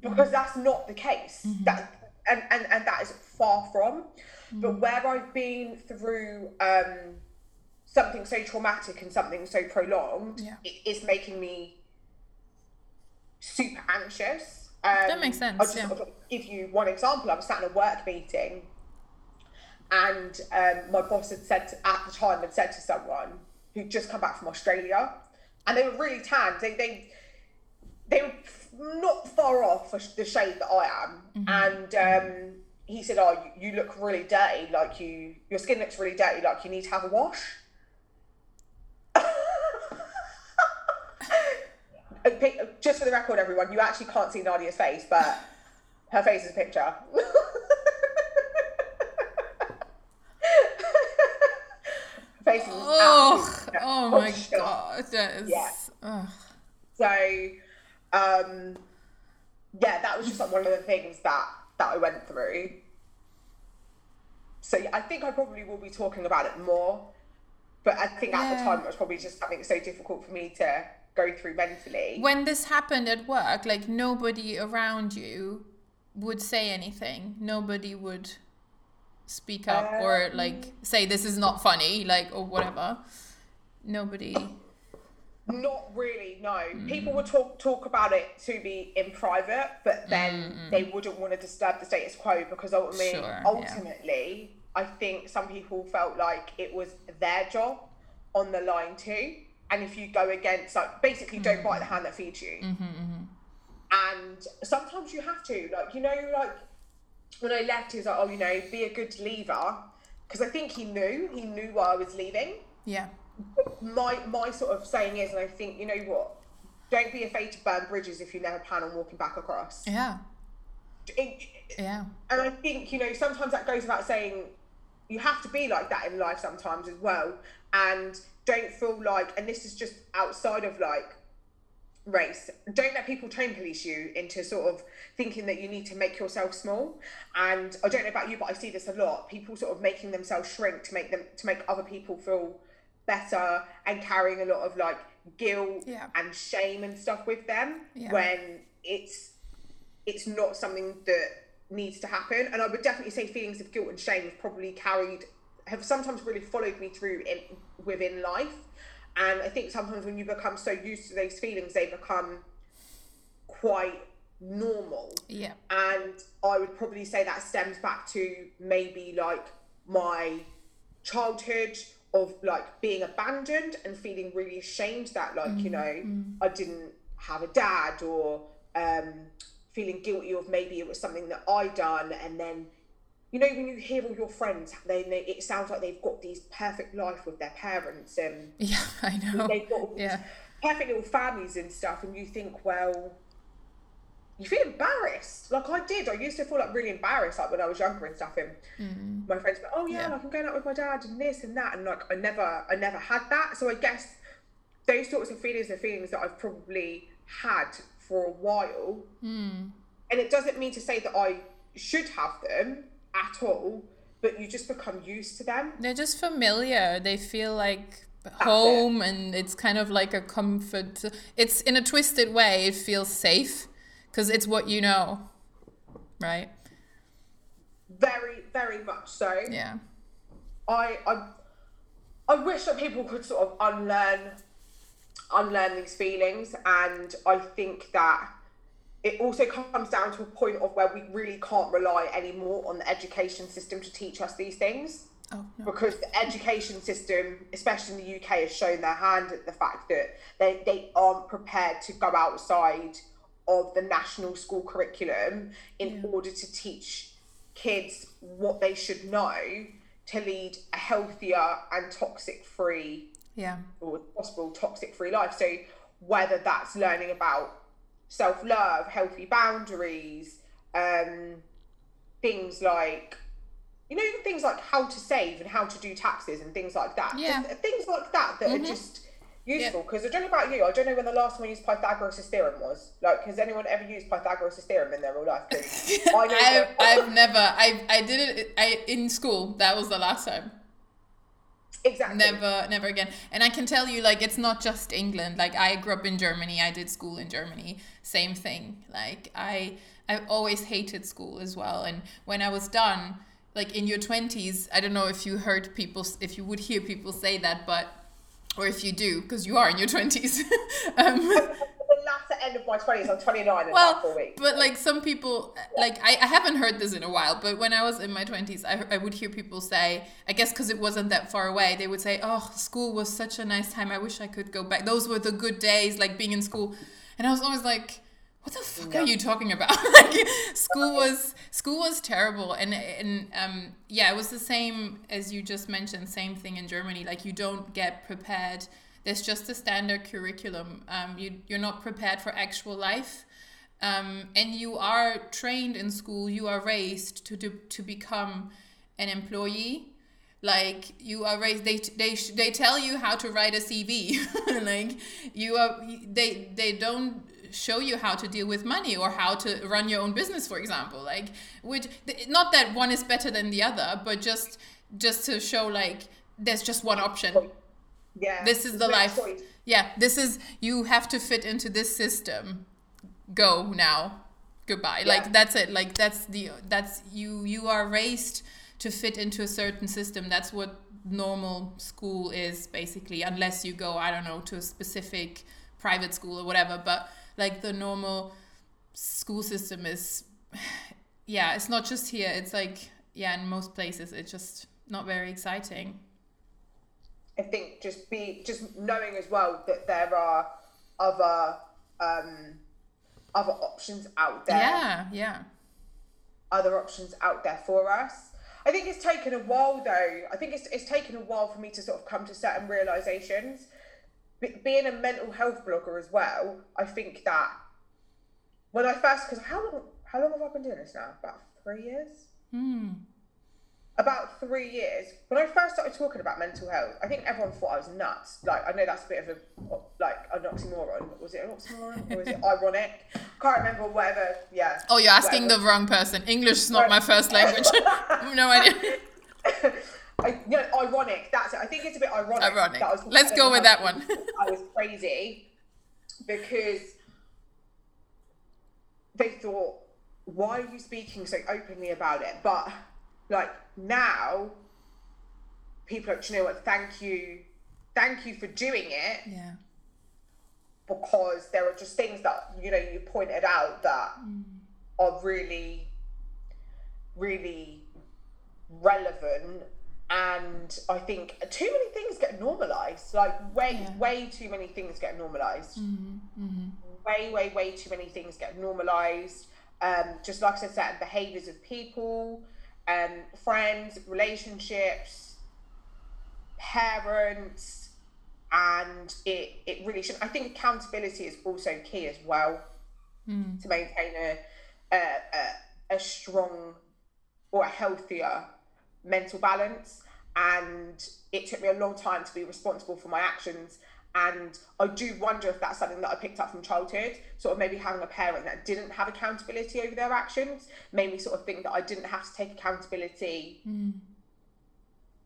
because that's not the case. That and, and and that is far from. But where I've been through um, something so traumatic and something so prolonged, Yeah. it is making me super anxious. Um, That makes sense, I'll just yeah. sort of give you one example. I was sat in a work meeting, and um, my boss had said to, at the time had said to someone who'd just come back from Australia, and they were really tanned. They they they were not far off the shade that I am, and um, he said, "Oh, you, look really dirty. Like you, your skin looks really dirty. Like you need to have a wash." Just for the record, everyone, you actually can't see Nadia's face, but her face is a picture. Is Oh, oh my god. Is, Yeah. ugh. So, um, yeah, that was just like one of the things that that I went through. So yeah, I think I probably will be talking about it more, but I think at the time it was probably just something so difficult for me to go through mentally. when this happened at work, like nobody around you would say anything. Nobody would speak up or like say this is not funny, like or whatever. Nobody. Not really, no. Mm. People would talk talk about it to be in private, but then they wouldn't want to disturb the status quo because ultimately, Sure, yeah. ultimately, I think some people felt like it was their job on the line too. And if you go against, like, basically, don't Mm. bite the hand that feeds you. Mm-hmm, And sometimes you have to, like, you know, like when I left, he was like, "Oh, you know, be a good leaver," because I think he knew, he knew why I was leaving Yeah. my my sort of saying is, and I think you know what, don't be afraid to burn bridges if you never plan on walking back across. Yeah. It- Yeah. and I think you know sometimes that goes without saying. You have to be like that in life sometimes as well, and don't feel like. And this is just outside of like race. Don't let people tone police you into sort of thinking that you need to make yourself small. And I don't know about you, but I see this a lot. People sort of making themselves shrink to make them to make other people feel better and carrying a lot of like guilt Yeah. and shame and stuff with them Yeah. when it's it's not something that needs to happen. And I would definitely say feelings of guilt and shame have probably carried have sometimes really followed me through in within life. And I think sometimes when you become so used to those feelings, they become quite normal. Yeah. And I would probably say that stems back to maybe like my childhood of like being abandoned and feeling really ashamed that like you know I didn't have a dad or um feeling guilty of maybe it was something that I done and then you know when you hear all your friends they, they it sounds like they've got these perfect life with their parents and yeah I know they've got yeah. perfect little families and stuff and you think well you feel embarrassed like I did I used to feel like really embarrassed like when I was younger and stuff and mm. my friends were oh yeah, yeah. like I'm going out with my dad and this and that and like I never I never had that so I guess those sorts of feelings are feelings that I've probably had for a while. Mm. And it doesn't mean to say that I should have them at all, but you just become used to them. They're just familiar. They feel like home it. and it's kind of like a comfort. It's in a twisted way, it feels safe because it's what you know, right? Very, very much so. Yeah. I, I, I wish that people could sort of unlearn unlearn these feelings. And I think that it also comes down to a point of where we really can't rely anymore on the education system to teach us these things. Oh, no. Because the education system, especially in the UK, has shown their hand at the fact that they, they aren't prepared to go outside of the national school curriculum in yeah. order to teach kids what they should know to lead a healthier and toxic free yeah or possible toxic free life so whether that's learning about self-love healthy boundaries um things like you know even things like how to save and how to do taxes and things like that. Yeah. Just things like that that mm-hmm. are just useful because I don't know about you I don't know when the last time I used Pythagoras' theorem was. Like has anyone ever used Pythagoras' theorem in their real life? I I've, I've never I I did it I in school that was the last time Exactly. Never, never again. And I can tell you, like, it's not just England. Like, I grew up in Germany. I did school in Germany. Same thing. Like, I, I always hated school as well. And when I was done, like in your twenties, I don't know if you heard people, if you would hear people say that, but, or if you do, because you are in your twenties. um, latter end of my 20s. I'm 29 in well, about four weeks. But like some people, like I, I haven't heard this in a while, but when I was in my 20s, I, I would hear people say, I guess because it wasn't that far away, they would say, oh, school was such a nice time. I wish I could go back. Those were the good days, like being in school. And I was always like, what the fuck yeah. are you talking about? like school was school was terrible and and um yeah it was the same as you just mentioned same thing in Germany like you don't get prepared there's just a standard curriculum. Um, you, you're not prepared for actual life. Um, and you are trained in school, you are raised to, do, to become an employee. Like you are raised, they, they, they tell you how to write a CV. like you are, they, they don't show you how to deal with money or how to run your own business for example like which not that one is better than the other but just just to show like there's just one option yeah this is the life. choice. yeah this is you have to fit into this system. Go now. Goodbye. Yeah. like that's it. Like that's the that's you you are raised to fit into a certain system. That's what normal school is basically unless you go i don't know to a specific private school or whatever. But like the normal school system is yeah it's not just here. It's like yeah in most places it's just not very exciting I think just be just knowing as well that there are other um, other options out there. Yeah, yeah. Other options out there for us. I think it's taken a while though. I think it's it's taken a while for me to sort of come to certain realizations. Be, being a mental health blogger as well, I think that when I first because how long how long have I been doing this now? About three years. Hmm about three years when I first started talking about mental health, I think everyone thought I was nuts. Like I know that's a bit of a like an oxymoron. Was it an oxymoron or was it ironic? Can't remember. Whatever. Yeah. Oh, you're asking whatever. the wrong person. English is not my first language. no idea. I, you know, ironic. That's it. I think it's a bit ironic. Ironic. Let's go with that one. I was crazy because they thought, "Why are you speaking so openly about it?" But like now people are you know what thank you thank you for doing it yeah because there are just things that you know you pointed out that mm. are really really relevant and i think too many things get normalized like way yeah. way too many things get normalized mm-hmm. Mm-hmm. way way way too many things get normalized um, just like I said, certain behaviors of people, um, friends, relationships, parents, and it it really should. I think accountability is also key as well mm. to maintain a, a a a strong or a healthier mental balance. And it took me a long time to be responsible for my actions and I do wonder if that's something that I picked up from childhood, sort of maybe having a parent that didn't have accountability over their actions made me sort of think that I didn't have to take accountability mm.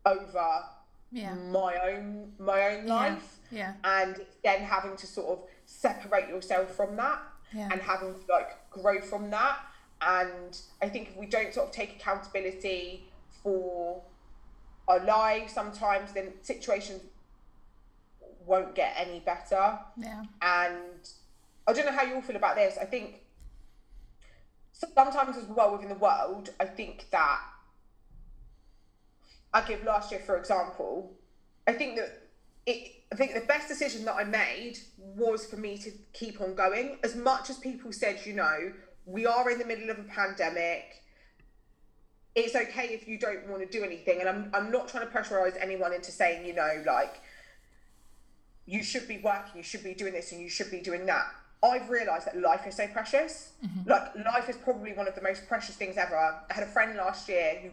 over yeah. my own my own life. Yeah. And then having to sort of separate yourself from that yeah. and having to like grow from that. And I think if we don't sort of take accountability for our lives sometimes then situations won't get any better. Yeah. And I don't know how you all feel about this. I think sometimes as well within the world, I think that I give last year for example, I think that it I think the best decision that I made was for me to keep on going. As much as people said, you know, we are in the middle of a pandemic. It's okay if you don't want to do anything. And I'm I'm not trying to pressurize anyone into saying, you know, like you should be working, you should be doing this, and you should be doing that. I've realised that life is so precious. Mm-hmm. Like life is probably one of the most precious things ever. I had a friend last year who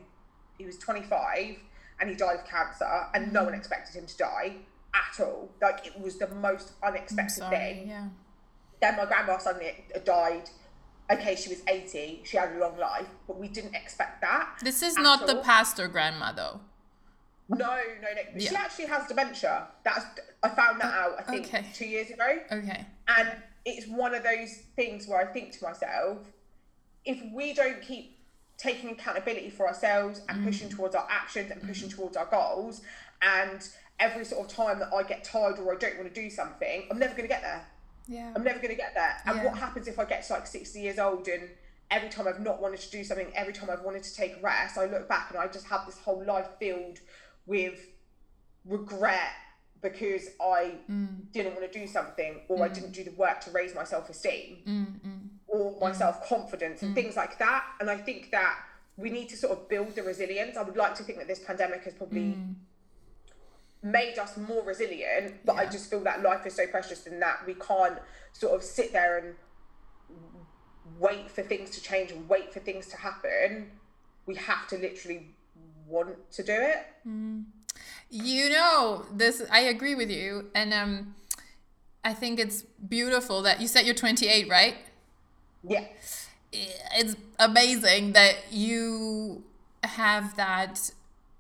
he was 25 and he died of cancer, and mm-hmm. no one expected him to die at all. Like it was the most unexpected sorry, thing. Yeah. Then my grandma suddenly died. Okay, she was 80. She had a long life, but we didn't expect that. This is not all. the pastor grandma, though. No, no, no. Yeah. She actually has dementia. That's I found that out. I think okay. two years ago. Okay. And it's one of those things where I think to myself, if we don't keep taking accountability for ourselves and mm. pushing towards our actions and pushing mm. towards our goals, and every sort of time that I get tired or I don't want to do something, I'm never going to get there. Yeah. I'm never going to get there. And yeah. what happens if I get to like 60 years old and every time I've not wanted to do something, every time I've wanted to take a rest, I look back and I just have this whole life filled with regret because I mm. didn't want to do something or mm. I didn't do the work to raise my self esteem mm, or my self confidence and Mm. things like that. And I think that we need to sort of build the resilience. I would like to think that this pandemic has probably Mm. made us more resilient, but I just feel that life is so precious in that we can't sort of sit there and wait for things to change and wait for things to happen. We have to literally want to do it. You know, this I agree with you, and um, I think it's beautiful that you said you're 28, right? Yeah. It's amazing that you have that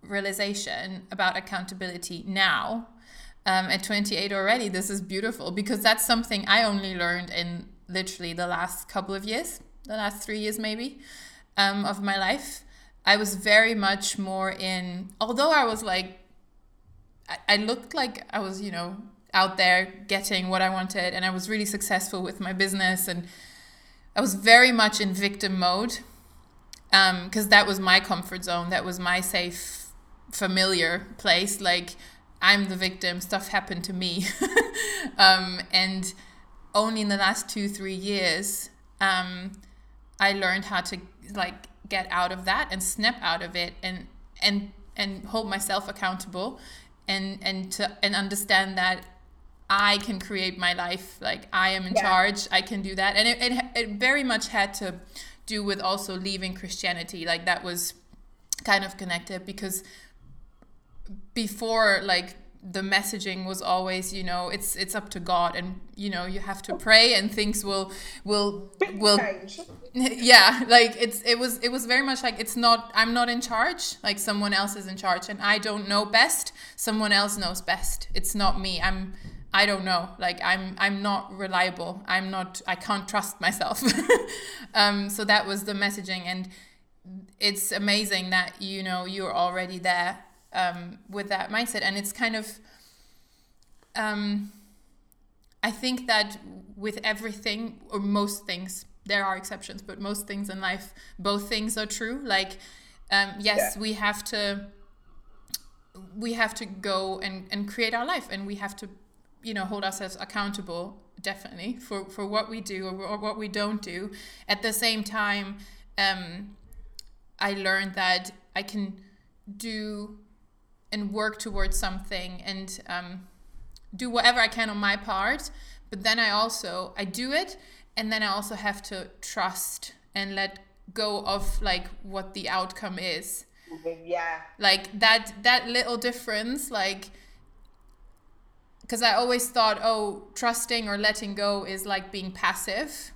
realization about accountability now um, at 28 already. This is beautiful because that's something I only learned in literally the last couple of years, the last three years maybe um, of my life. I was very much more in, although I was like, I, I looked like I was, you know, out there getting what I wanted and I was really successful with my business and I was very much in victim mode because um, that was my comfort zone. That was my safe, familiar place. Like, I'm the victim, stuff happened to me. um, and only in the last two, three years, um, I learned how to like get out of that and snap out of it and and and hold myself accountable and and to and understand that I can create my life like I am in Yeah. charge I can do that and it, it it very much had to do with also leaving Christianity like that was kind of connected because before like the messaging was always you know it's it's up to god and you know you have to pray and things will will will Change. yeah like it's it was it was very much like it's not i'm not in charge like someone else is in charge and i don't know best someone else knows best. It's not me. I'm i don't know. Like i'm i'm not reliable. I'm not i can't trust myself. Um so that was the messaging and it's amazing that you know you're already there um, with that mindset. And it's kind of um, i think that with everything or most things there are exceptions but most things in life both things are true. Like um, yes Yeah. we have to we have to go and, and create our life and we have to you know hold ourselves accountable definitely for for what we do or, or what we don't do. At the same time um i learned that i can do and work towards something and um, do whatever i can on my part but then i also i do it and then i also have to trust and let go of like what the outcome is yeah like that that little difference like because I always thought, oh, trusting or letting go is like being passive.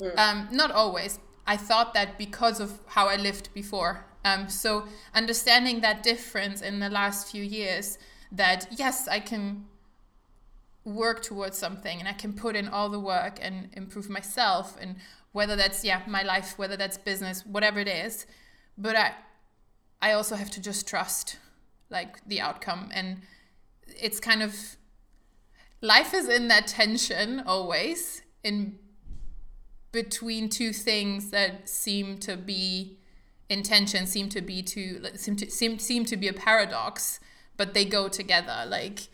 Mm. Um, not always. I thought that because of how I lived before. Um, so understanding that difference in the last few years, that yes, I can work towards something and I can put in all the work and improve myself and whether that's yeah my life, whether that's business, whatever it is, but I I also have to just trust like the outcome. And it's kind of life is in that tension always in between two things that seem to be intention seem to be to seem to seem, seem to be a paradox but they go together like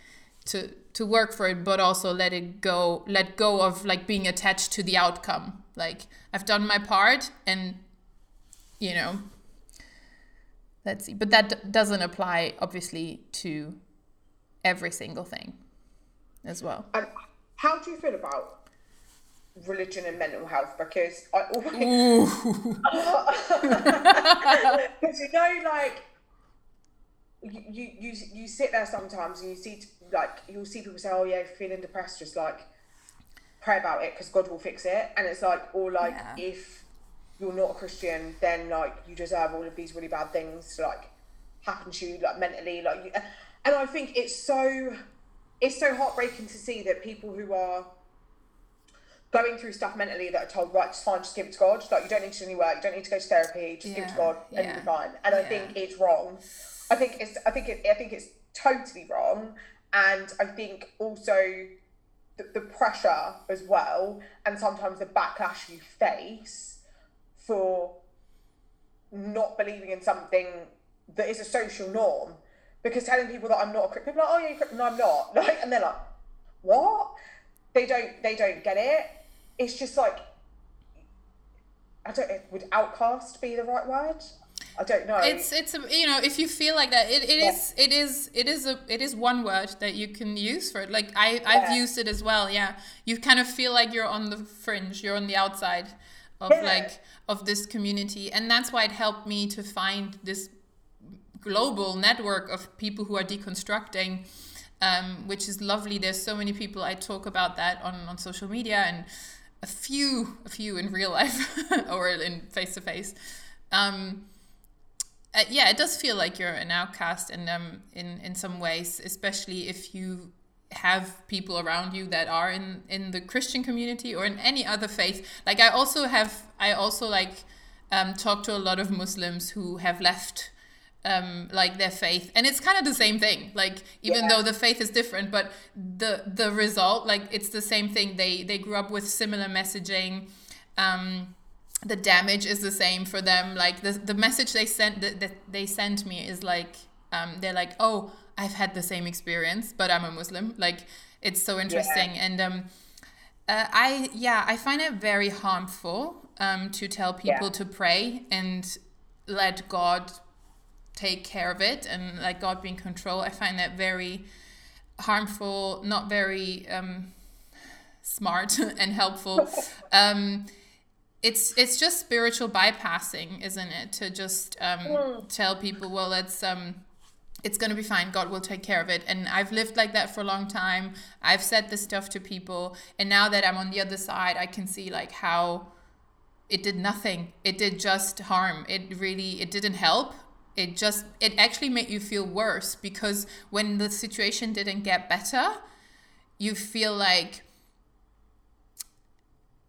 to to work for it but also let it go let go of like being attached to the outcome like i've done my part and you know let's see but that doesn't apply obviously to every single thing as well. How do you feel about religion and mental health? Because I always, because you know, like you you you sit there sometimes and you see like you'll see people say, "Oh yeah, feeling depressed," just like pray about it because God will fix it. And it's like, or like yeah. if you're not a Christian, then like you deserve all of these really bad things to like happen to you, like mentally, like you. And I think it's so it's so heartbreaking to see that people who are going through stuff mentally that are told, right, it's fine, just give it to God. Like, you don't need to do any work, you don't need to go to therapy, just yeah, give it to God and yeah. you'll be fine. And yeah. I think it's wrong. I think it's, I think it, I think it's totally wrong. And I think also the, the pressure as well, and sometimes the backlash you face for not believing in something that is a social norm because telling people that I'm not a Christian, people are like, oh yeah, you're a Christian. no, I'm not. Like, and they're like, what? They don't, they don't get it. It's just like, I don't. Would outcast be the right word? I don't know. It's it's a, you know if you feel like that it, it yeah. is it is it is a it is one word that you can use for it. Like I I've used it as well. Yeah, you kind of feel like you're on the fringe, you're on the outside of yeah. like of this community, and that's why it helped me to find this global network of people who are deconstructing, um, which is lovely. There's so many people. I talk about that on, on social media and a few, a few in real life or in face to face. Yeah, it does feel like you're an outcast in um, in in some ways, especially if you have people around you that are in in the Christian community or in any other faith. Like I also have, I also like um, talk to a lot of Muslims who have left um, like their faith and it's kind of the same thing like even yeah. though the faith is different but the the result like it's the same thing they they grew up with similar messaging um, the damage is the same for them like the, the message they sent that, that they sent me is like um, they're like oh i've had the same experience but i'm a muslim like it's so interesting yeah. and um, uh, i yeah i find it very harmful um, to tell people yeah. to pray and let god take care of it and like God being control. I find that very harmful, not very um, smart and helpful. Um, it's it's just spiritual bypassing, isn't it? To just um, mm. tell people, well, it's um, it's gonna be fine. God will take care of it. And I've lived like that for a long time. I've said this stuff to people, and now that I'm on the other side, I can see like how it did nothing. It did just harm. It really it didn't help it just it actually made you feel worse because when the situation didn't get better you feel like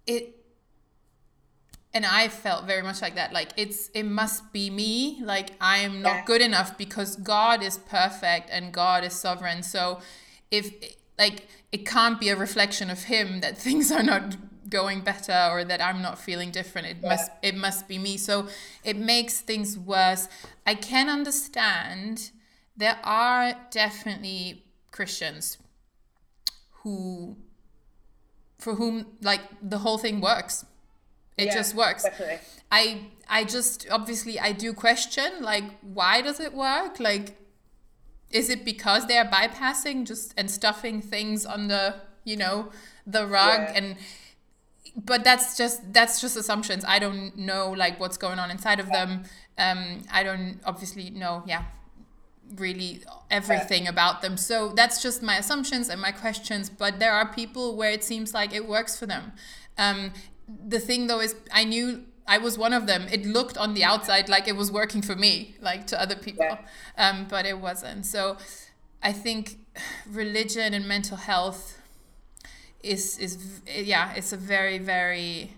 it and i felt very much like that like it's it must be me like i am not yeah. good enough because god is perfect and god is sovereign so if like it can't be a reflection of him that things are not going better or that I'm not feeling different. It yeah. must it must be me. So it makes things worse. I can understand there are definitely Christians who for whom like the whole thing works it Yeah, just works definitely. i i just obviously i do question like why does it work like is it because they're bypassing just and stuffing things under you know the rug Yeah. and but that's just that's just assumptions. I don't know like what's going on inside of them. Um i don't obviously know yeah really everything about them. So that's just my assumptions and my questions but there are people where it seems like it works for them. Um the thing though is i knew i was one of them. It looked on the outside like it was working for me like to other people. Yeah. um but it wasn't. So i think religion and mental health is is yeah it's a very very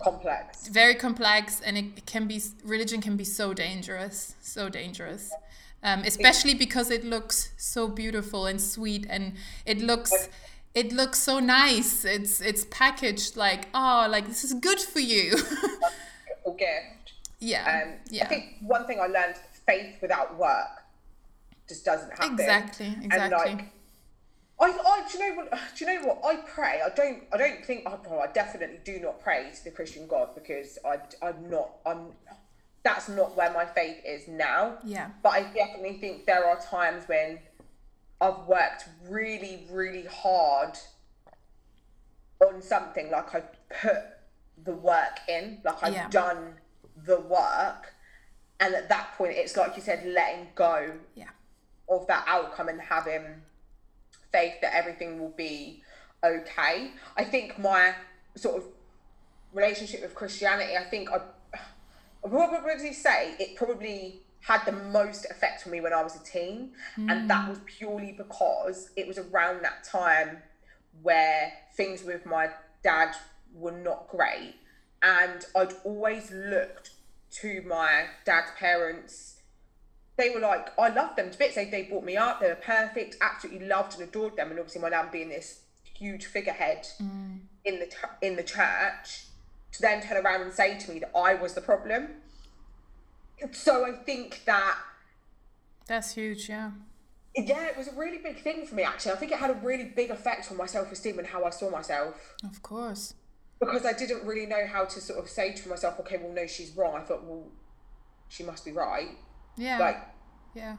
Complex. very complex and it can be religion can be so dangerous so dangerous um, especially because it looks so beautiful and sweet and it looks it looks so nice it's it's packaged like oh like this is good for you Or gift. yeah Um, yeah I think one thing I learned: faith without work just doesn't happen. exactly And exactly like, I, I, do you know what? Do you know what? I pray. I don't. I don't think. Oh, I, well, I definitely do not pray to the Christian God because I, I'm not. I'm. That's not where my faith is now. yeah But I definitely think there are times when I've worked really, really hard on something. Like I put the work in. Like I've Yeah. done the work, and at that point, it's like you said, letting go yeah of that outcome and having faith that everything will be okay. I think my sort of relationship with Christianity, I think I, I probably say it probably had the most effect on me when I was a teen, and that hmm. was purely because it was around that time where things with my dad were not great, and I'd always looked to my dad's parents they were like, I loved them to bits. They, they brought me up. They were perfect. Absolutely loved and adored them. And obviously, my nan being this huge figurehead mm. in the in the church, to then turn around and say to me that I was the problem. So I think that that's huge yeah yeah, it was a really big thing for me. Actually, I think it had a really big effect on my self esteem and how I saw myself of course because I didn't really know how to sort of say to myself, okay, well, no, she's wrong. I thought, well, she must be right. Yeah. Like yeah.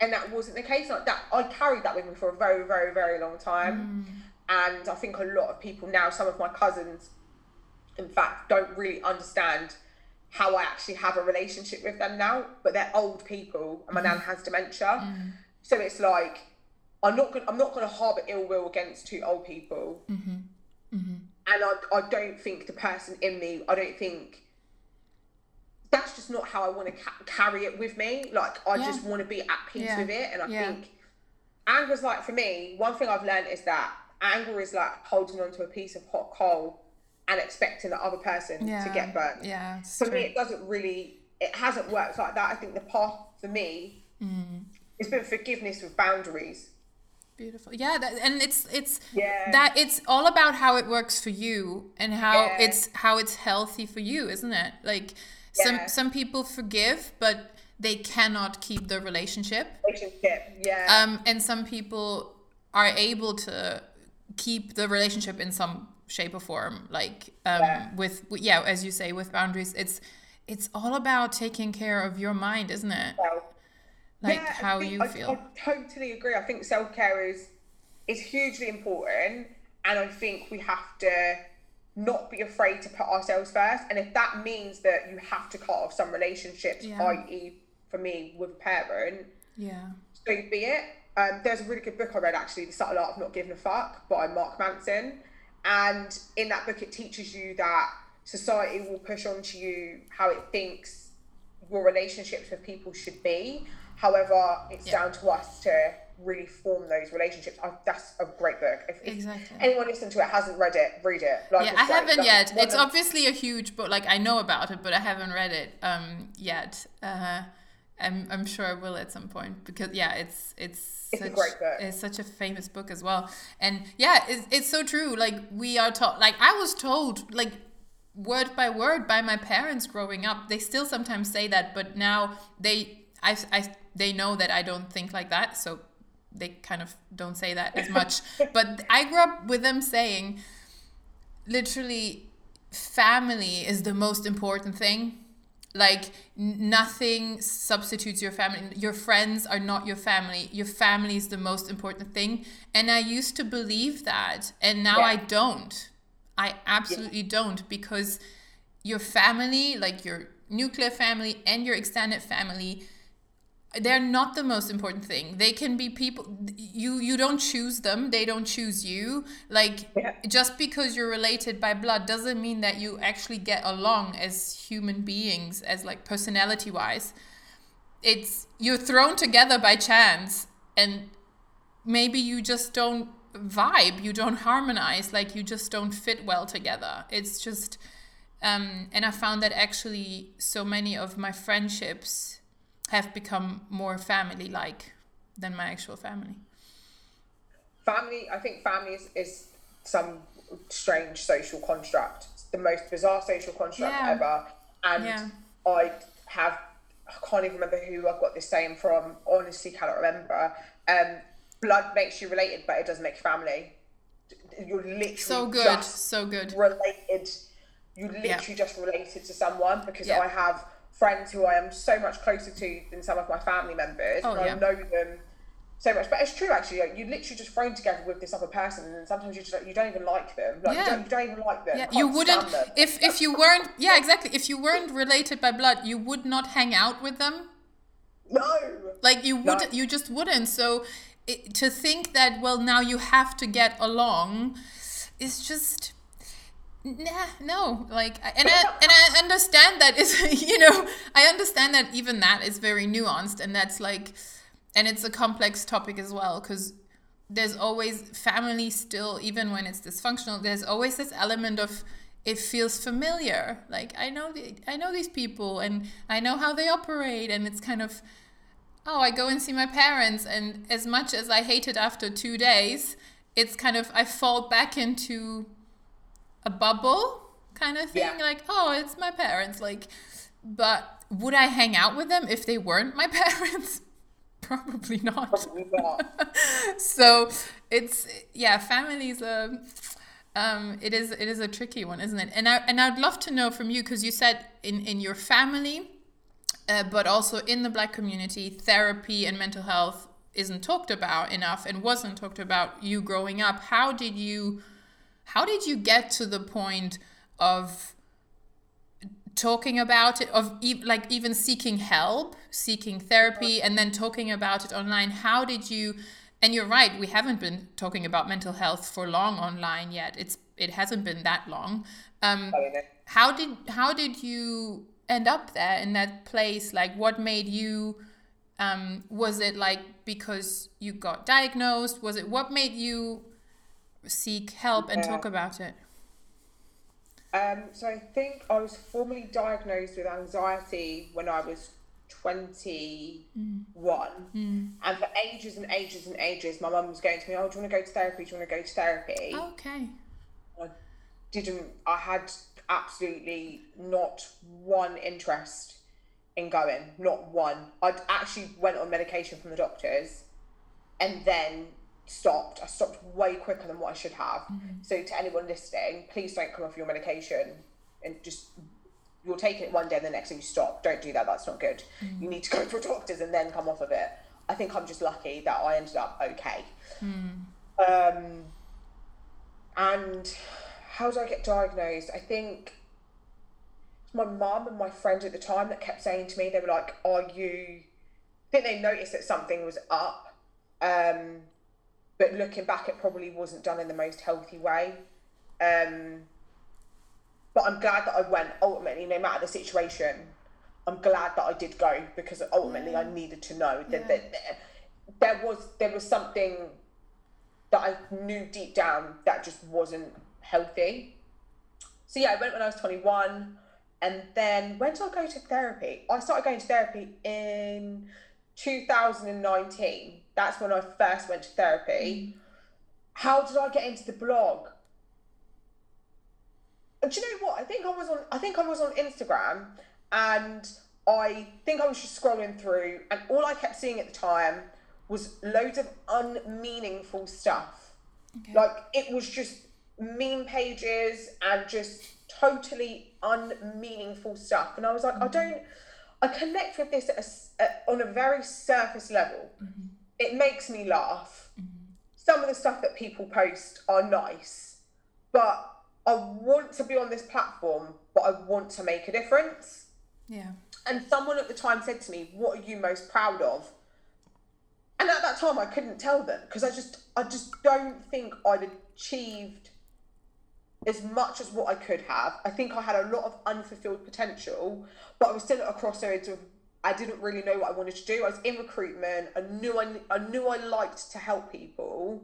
And that wasn't the case. Like that i carried that with me for a very very very long time. Mm. And i think a lot of people now some of my cousins in fact don't really understand how i actually have a relationship with them now but they're old people and my nan mm-hmm. has dementia. Mm. So it's like i'm not gonna i'm not gonna harbor ill will against two old people. Mm-hmm. Mm-hmm. And I, I don't think the person in me i don't think that's just not how I want to ca- carry it with me. Like I Yeah. just want to be at peace Yeah. with it, and I Yeah. think anger's like for me. One thing I've learned is that anger is like holding onto a piece of hot coal and expecting the other person to get burnt. yeah it's For true. me, it doesn't really. It hasn't worked like that. I think the path for me Mm. has been forgiveness with boundaries. Beautiful. Yeah, that, and it's it's Yeah. that it's all about how it works for you and how it's how it's healthy for you, isn't it? Like Yeah. some people forgive, but they cannot keep the relationship. Relationship, yeah. Um, and some people are able to keep the relationship in some shape or form, like um, Yeah. with yeah, as you say, with boundaries. It's it's all about taking care of your mind, isn't it? Well, Like Yeah, how think- you I, feel. I totally agree. I think self care is is hugely important, and I think we have to not be afraid to put ourselves first. And if that means that you have to cut off some relationships, Yeah. i.e., for me with a parent, yeah. so be it. Um, there's a really good book I read actually, The Subtle Art of Not Giving a Fuck by Mark Manson. And in that book, it teaches you that society will push onto you how it thinks your relationships with people should be. However, it's Yeah. down to us to really form those relationships. I, that's a great book. If, if Exactly. anyone listening to it hasn't read it, read it. Like, yeah, I haven't Like, yet. It's of- obviously a huge book. Like I know about it, but I haven't read it um yet. Uh, I'm I'm sure I will at some point because yeah, it's it's It's a such, great book. It's such a famous book as well, and yeah, it's it's so true. Like we are taught. Like I was told like word by word by my parents growing up. They still sometimes say that, but now they I I they know that I don't think like that. So they kind of don't say that as much. but I grew up with them saying, literally, family is the most important thing. Like nothing substitutes your family. Your friends are not your family. Your family is the most important thing. And I used to believe that, and now yeah. I don't. I absolutely yeah. don't because your family, like your nuclear family and your extended family, they're not the most important thing. They can be people you you don't choose them. They don't choose you. Like yeah. just because you're related by blood doesn't mean that you actually get along as human beings as like personality wise it's you're thrown together by chance and maybe you just don't vibe you don't harmonize like you just don't fit well together. It's just um and i found that actually so many of my friendships have become more family like than my actual family. Family, I think family is, is some strange social construct, it's the most bizarre social construct yeah. ever. And yeah. I have, I can't even remember who I got this saying from, honestly, cannot remember. Um, blood makes you related, but it doesn't make you family. You're literally so good, so good related. You literally yeah. just related to someone because I have friends who I am so much closer to than some of my family members. Oh, yeah. I know them so much. But it's true actually. Like, you literally just thrown together with this other person, and sometimes you just you don't even like them. Like yeah. you, don't, you don't even like them. Yeah. You, wouldn't if if you weren't. Yeah, exactly. If you weren't related by blood, you would not hang out with them. No. Like you would. No. You just wouldn't. So. It, to think that well now you have to get along is just nah, no like and I, and I understand that is you know I understand that even that is very nuanced and that's like and it's a complex topic as well because there's always family still even when it's dysfunctional there's always this element of it feels familiar. Like I know the, I know these people and I know how they operate and it's kind of oh I go and see my parents and as much as I hate it after 2 days it's kind of I fall back into a bubble kind of thing. Yeah. Like, oh, it's my parents. Like, but would I hang out with them if they weren't my parents? Probably not. Probably not. so it's yeah, family's a um, it is it is a tricky one, isn't it? And I and I'd love to know from you because you said in in your family, uh, but also in the Black community, therapy and mental health isn't talked about enough and wasn't talked about you growing up. How did you how did you get to the point of talking about it of e- like even seeking help seeking therapy and then talking about it online? How did you and you're right we haven't been talking about mental health for long online yet. It's it hasn't been that long. Um, how did how did you end up there in that place? Like what made you um, was it like because you got diagnosed? Was it what made you seek help and talk about it? Um, so I think I was formally diagnosed with anxiety when I was 21. Mm. And for ages and ages and ages, my mum was going to me, Oh, do you want to go to therapy? Do you want to go to therapy? Okay. I didn't, I had absolutely not one interest in going, not one. I actually went on medication from the doctors and then stopped. I stopped way quicker than what I should have. Mm-hmm. So to anyone listening, please don't come off your medication and just you're taking it one day and the next day you stop. Don't do that. That's not good. Mm-hmm. You need to go for doctors and then come off of it. I think I'm just lucky that I ended up okay. Mm. Um, and how did I get diagnosed? I think my mum and my friend at the time that kept saying to me, they were like, "Are you?" I think they noticed that something was up. Um, but looking back, it probably wasn't done in the most healthy way. Um, but I'm glad that I went. Ultimately, no matter the situation, I'm glad that I did go because ultimately yeah. I needed to know that, yeah. that, that there was there was something that I knew deep down that just wasn't healthy. So yeah, I went when I was 21, and then when did I go to therapy? I started going to therapy in 2019 that's when I first went to therapy. Mm. How did I get into the blog? And do you know what? I think I was on I think I was on Instagram and I think I was just scrolling through and all I kept seeing at the time was loads of unmeaningful stuff. Okay. Like it was just meme pages and just totally unmeaningful stuff. And I was like, mm-hmm. I don't, I connect with this a, a, on a very surface level. Mm-hmm. It makes me laugh. Mm-hmm. Some of the stuff that people post are nice, but I want to be on this platform, but I want to make a difference. Yeah. And someone at the time said to me, "What are you most proud of?" And at that time, I couldn't tell them because I just, I just don't think I'd achieved as much as what I could have. I think I had a lot of unfulfilled potential, but I was still at a crossroads of I didn't really know what I wanted to do. I was in recruitment. I knew I, I knew I liked to help people,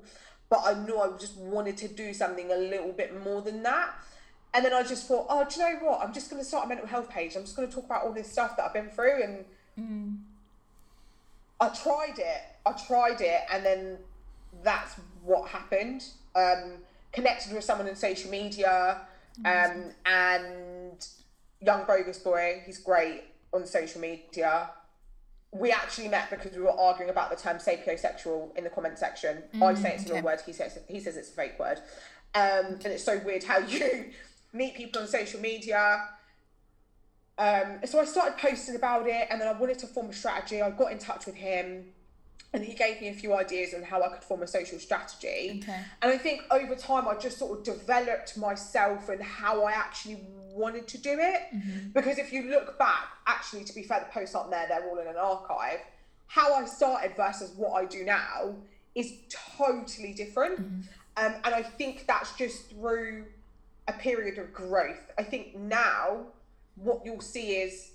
but I knew I just wanted to do something a little bit more than that. And then I just thought, oh, do you know what? I'm just going to start a mental health page. I'm just going to talk about all this stuff that I've been through. And mm. I tried it. I tried it. And then that's what happened. Um, connected with someone in social media. Um, and young bogus boy, he's great on social media. We actually met because we were arguing about the term sapiosexual in the comment section. Mm, I say it's a real word. He says he says it's a fake word. Um, and it's so weird how you meet people on social media. Um, so I started posting about it, and then I wanted to form a strategy. I got in touch with him, and he gave me a few ideas on how I could form a social strategy. Okay. And I think over time, I just sort of developed myself and how I actually wanted to do it. Mm-hmm. Because if you look back, actually, to be fair, the posts aren't there, they're all in an archive. How I started versus what I do now is totally different. Mm-hmm. Um, and I think that's just through a period of growth. I think now what you'll see is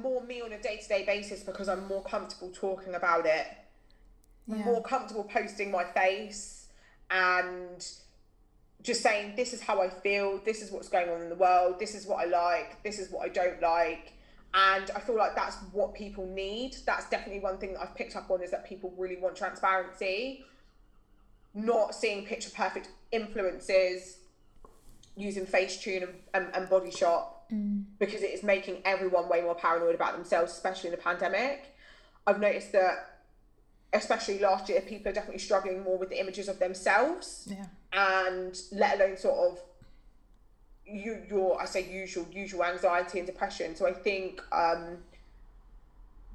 more me on a day to day basis because I'm more comfortable talking about it. Yeah. more comfortable posting my face and just saying this is how I feel, this is what's going on in the world, this is what I like, this is what I don't like. And I feel like that's what people need. That's definitely one thing that I've picked up on is that people really want transparency, not seeing picture perfect influences using Facetune and, and, and Photoshop mm. because it is making everyone way more paranoid about themselves, especially in the pandemic. I've noticed that, especially last year, people are definitely struggling more with the images of themselves, yeah. and let alone sort of you your I say usual usual anxiety and depression. So I think um,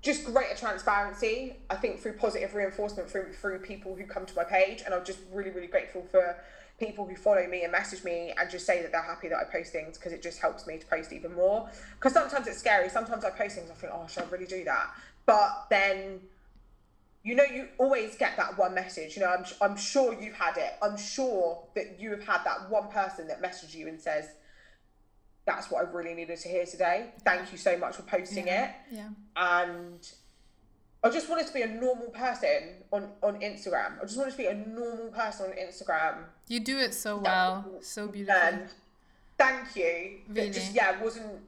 just greater transparency. I think through positive reinforcement through through people who come to my page, and I'm just really really grateful for people who follow me and message me and just say that they're happy that I post things because it just helps me to post even more. Because sometimes it's scary. Sometimes I post things, I think, oh, should I really do that? But then, you know, you always get that one message. You know, I'm, I'm sure you've had it. I'm sure that you have had that one person that messaged you and says, that's what I really needed to hear today. Thank you so much for posting yeah. it. Yeah. And I just wanted to be a normal person on, on Instagram. I just wanted to be a normal person on Instagram. You do it so well, so beautiful. And thank you. Really? Just yeah, wasn't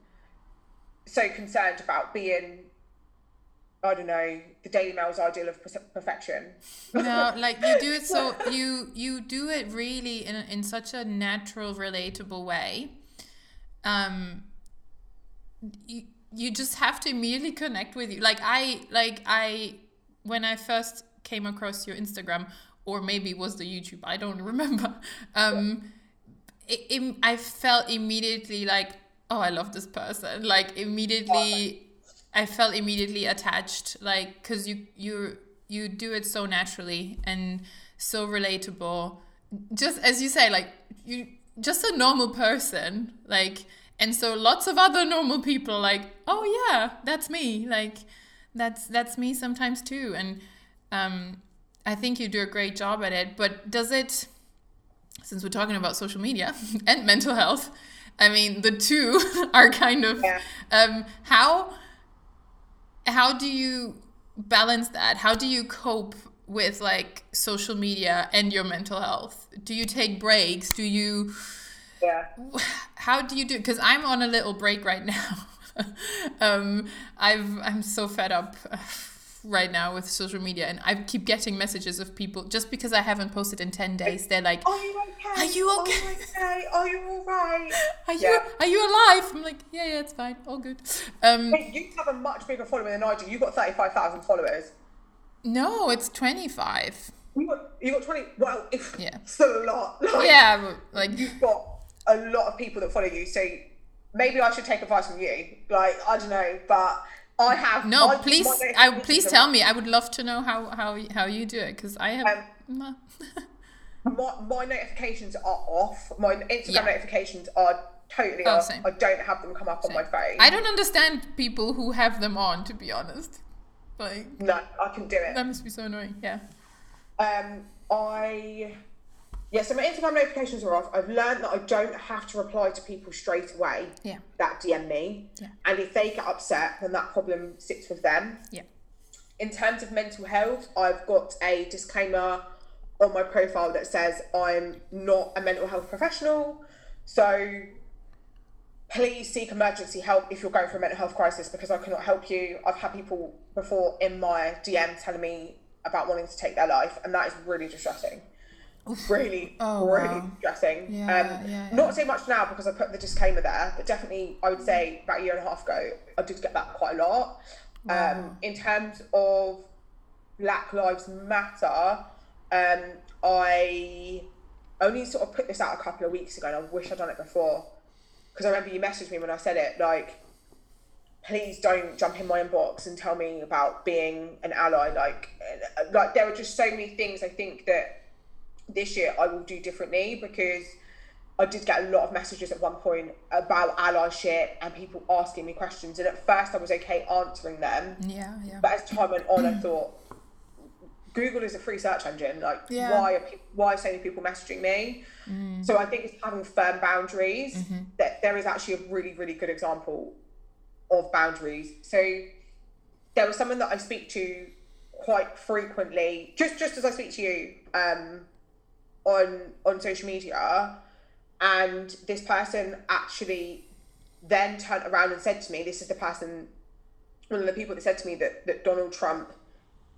so concerned about being I don't know the Daily Mail's ideal of perfection. No, like you do it so you you do it really in in such a natural, relatable way. Um, you you just have to immediately connect with you. Like I like I when I first came across your Instagram or maybe it was the YouTube, I don't remember. Um it, it, I felt immediately like oh, I love this person. Like immediately I felt immediately attached like cuz you you you do it so naturally and so relatable. Just as you say like you just a normal person like and so lots of other normal people like oh yeah that's me like that's that's me sometimes too. And um, i think you do a great job at it but does it since we're talking about social media and mental health i mean the two are kind of yeah. um, how how do you balance that? How do you cope with like social media and your mental health? Do you take breaks? Do you yeah how do you do because i'm on a little break right now um i've i'm so fed up right now with social media, and I keep getting messages of people just because I haven't posted in ten days. They're like, Are you okay? Are you okay? Are you okay? Are you all right? "Are you Yeah. are you alive?" I'm like, "Yeah, yeah, it's fine, all good." Um, Hey, you have a much bigger following than I do. You've got 35,000 followers. no, it's twenty five. You got, you got 20. Well, if, Yeah. still a lot. Like, Yeah, like You've got a lot of people that follow you. So maybe I should take advice from you. Like, I don't know. But I have. no, please, I please tell me. I would love to know how how how you do it because I have. no. My, my notifications are off. My Instagram Yeah. notifications are totally Oh, off. same. I don't have them come up on my phone. I don't understand people who have them on. To be honest, like No, I can do it. that must be so annoying. Yeah. Um, I yeah, so my Instagram notifications are off. I've learned that I don't have to reply to people straight away Yeah. that DM me, Yeah. and if they get upset, then that problem sits with them. Yeah. In terms of mental health, I've got a disclaimer on my profile that says I'm not a mental health professional, so please seek emergency help if you're going through a mental health crisis because I cannot help you. I've had people before in my DM telling me about wanting to take their life, and that is really distressing. Really, Oh, really wow. distressing. Yeah, um, yeah, Not so much now because I put the disclaimer there, but definitely I would say about a year and a half ago, I did get that quite a lot. Um, in terms of Black Lives Matter, um, I only sort of put this out a couple of weeks ago, and I wish I'd done it before because I remember you messaged me when I said it, like, please don't jump in my inbox and tell me about being an ally. Like, uh, like there are just so many things I think that this year I will do differently because I did get a lot of messages at one point about allyship and people asking me questions. And at first I was okay answering them, Yeah. Yeah. but as time went on, I thought Google is a free search engine. Like, Yeah. why are pe- why are so many people messaging me? So I think it's having firm boundaries. That there is actually a really really good example of boundaries. So there was someone that I speak to quite frequently, just just as I speak to you um, on on social media, and this person actually then turned around and said to me, "This is the person, one of the people that said to me that that Donald Trump."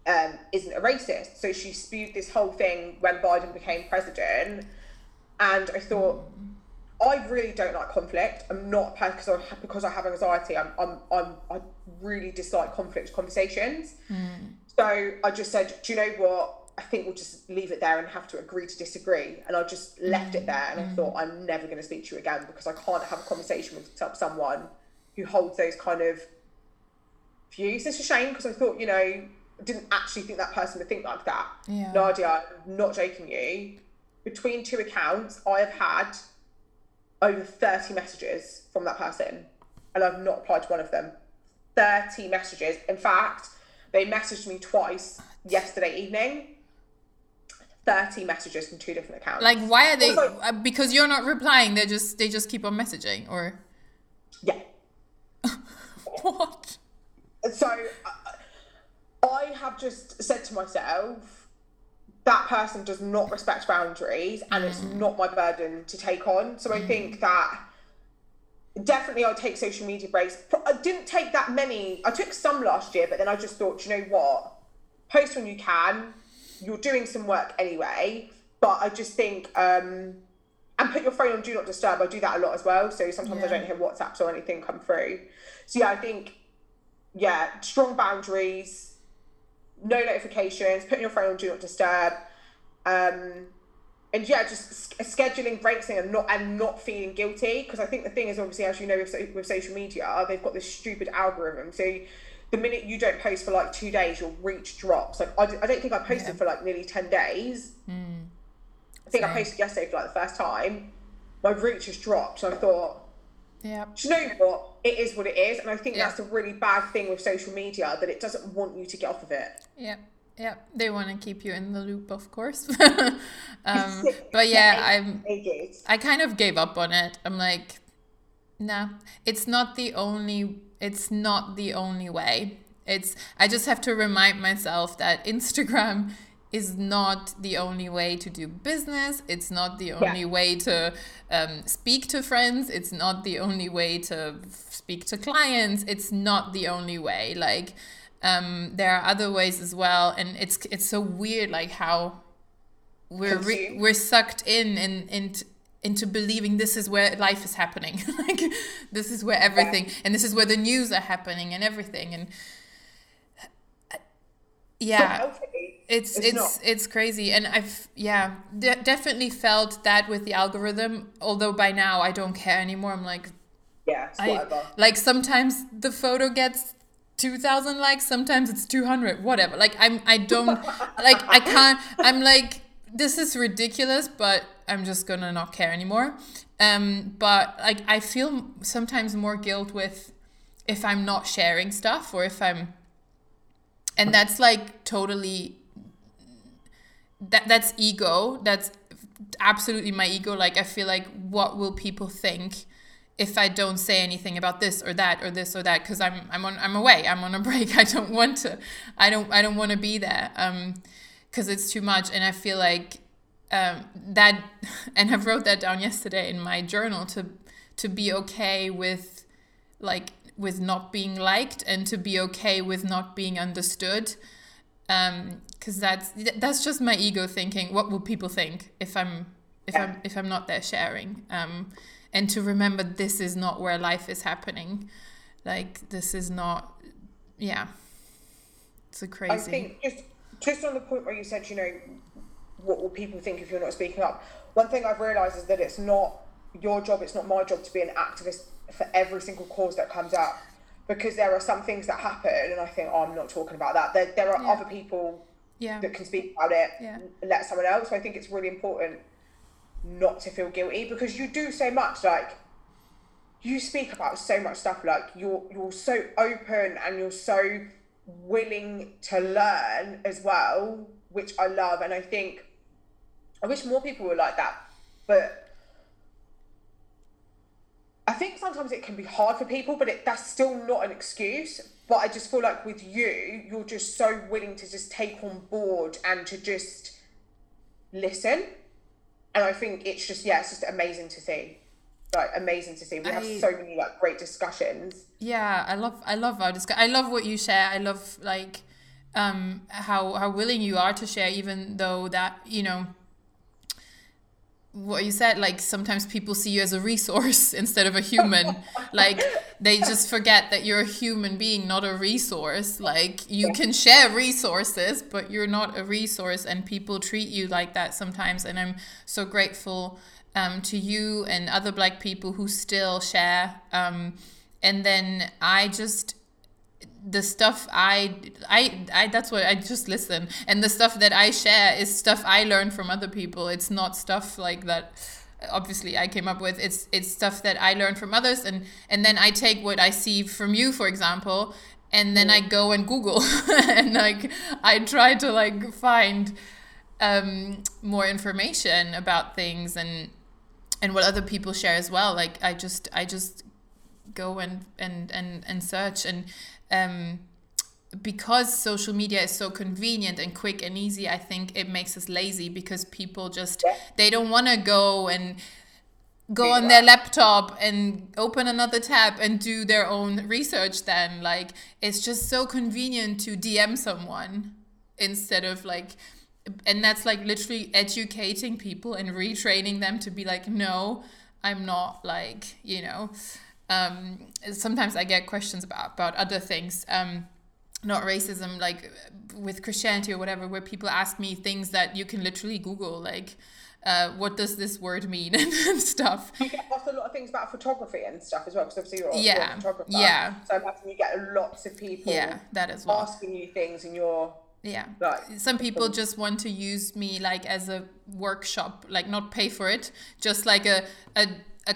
Um, isn't a racist. So she spewed this whole thing when Biden became president, and I thought, I really don't like conflict. I'm not because I because I have anxiety. I'm I'm, I'm I really dislike conflict conversations. So I just said, do you know what? I think we'll just leave it there and have to agree to disagree. And I just left it mm. there. And I thought I'm never going to speak to you again because I can't have a conversation with someone who holds those kind of views. It's a shame because I thought, you know, I didn't actually think that person would think like that. Yeah. Nadia, I'm not joking you. Between two accounts, I have had over 30 messages from that person and I've not replied to one of them. 30 messages. In fact, they messaged me twice yesterday evening. 30 messages from two different accounts. Like, why are they? Also- uh, because you're not replying. They just they just keep on messaging or yeah. what? So uh, I have just said to myself, that person does not respect boundaries and it's not my burden to take on. So I think that definitely I'll take social media breaks. I didn't take that many. I took some last year, but then I just thought, you know what? Post when you can. You're doing some work anyway. But I just think, um, and put your phone on do not disturb. I do that a lot as well. So sometimes I don't hear WhatsApps or anything come through. So yeah, I think, yeah, strong boundaries, no notifications, putting your phone on do not disturb. Um, and yeah, just scheduling breaks and not and not feeling guilty because I think the thing is obviously as you know with, so- with social media they've got this stupid algorithm. So the minute you don't post for like two days, your reach drops. Like I, I don't think I posted Yeah. for like nearly ten days. I think I posted yesterday for like the first time. My reach has dropped. So I thought, Yeah. you know what? It is what it is, and I think Yeah. that's a really bad thing with social media that it doesn't want you to get off of it. Yeah, yeah, they want to keep you in the loop, of course. um, but yeah, I'm. I kind of gave up on it. I'm like, nah, it's not the only. It's not the only way. It's. I just have to remind myself that Instagram is not the only way to do business. It's not the only way to um, speak to friends. It's not the only way to speak to clients. It's not the only way. Like, um, there are other ways as well and it's it's so weird like how we're re- we're sucked in and into into believing this is where life is happening. Like this is where everything yeah. and this is where the news are happening and everything and yeah. It's it's it's, it's, crazy and i've yeah de- definitely felt that with the algorithm although by now i don't care anymore. I'm like yeah I, like sometimes the photo gets 2000 likes sometimes it's 200 whatever. Like i'm i don't like i can't i'm like this is ridiculous but i'm just gonna not care anymore. Um but like i feel sometimes more guilt with if i'm not sharing stuff or if i'm and that's like totally that that's ego. That's absolutely my ego. Like i feel like what will people think if i don't say anything about this or that or this or that? Because i'm i'm on i'm away. I'm on a break. I don't want to i don't i don't want to be there. Um because it's too much and i feel like um that and i wrote that down yesterday in my journal to to be okay with like with not being liked and to be okay with not being understood um because that's that's just my ego thinking what will people think if i'm if yeah. i'm if i'm not there sharing um and to remember this is not where life is happening. Like this is not yeah. It's a crazy i think just just on the point where you said you know what will people think if you're not speaking up one thing i've realized is that it's not your job it's not my job to be an activist for every single cause that comes out because there are some things that happen and I think oh, I'm not talking about that. There, there are yeah. other people yeah. that can speak about it, yeah. let someone else. So I think it's really important not to feel guilty because you do so much like you speak about so much stuff like you're you're so open and you're so willing to learn as well which I love and I think I wish more people were like that but I think sometimes it can be hard for people, but it, that's still not an excuse. But I just feel like with you, you're just so willing to just take on board and to just listen. And I think it's just yeah, it's just amazing to see. Like amazing to see. We I, have so many like great discussions. Yeah, I love I love our discuss. I love what you share. I love like um how how willing you are to share, even though that you know what you said like sometimes people see you as a resource instead of a human like they just forget that you're a human being not a resource like you can share resources but you're not a resource and people treat you like that sometimes and i'm so grateful um, to you and other black people who still share um, and then i just the stuff I, I I that's what I just listen. And the stuff that I share is stuff I learned from other people. It's not stuff like that obviously I came up with. It's it's stuff that I learned from others and and then I take what I see from you for example and then I go and Google. And like I try to like find um, more information about things and and what other people share as well. Like I just I just go and and and and search. And um, because social media is so convenient and quick and easy, I think it makes us lazy because people just they don't want to go and go on their laptop and open another tab and do their own research then. Like it's just so convenient to DM someone instead of like and that's like literally educating people and retraining them to be like no I'm not like you know um, sometimes I get questions about about other things. Um, not racism, like with Christianity or whatever, where people ask me things that you can literally Google, like, uh, what does this word mean and stuff. You get asked a lot of things about photography and stuff as well, because obviously you're, yeah. a photographer. Yeah. So I'm you get lots of people yeah, that as well. asking you things and you're yeah. Like, some people just want to use me like as a workshop like not pay for it just like a, a a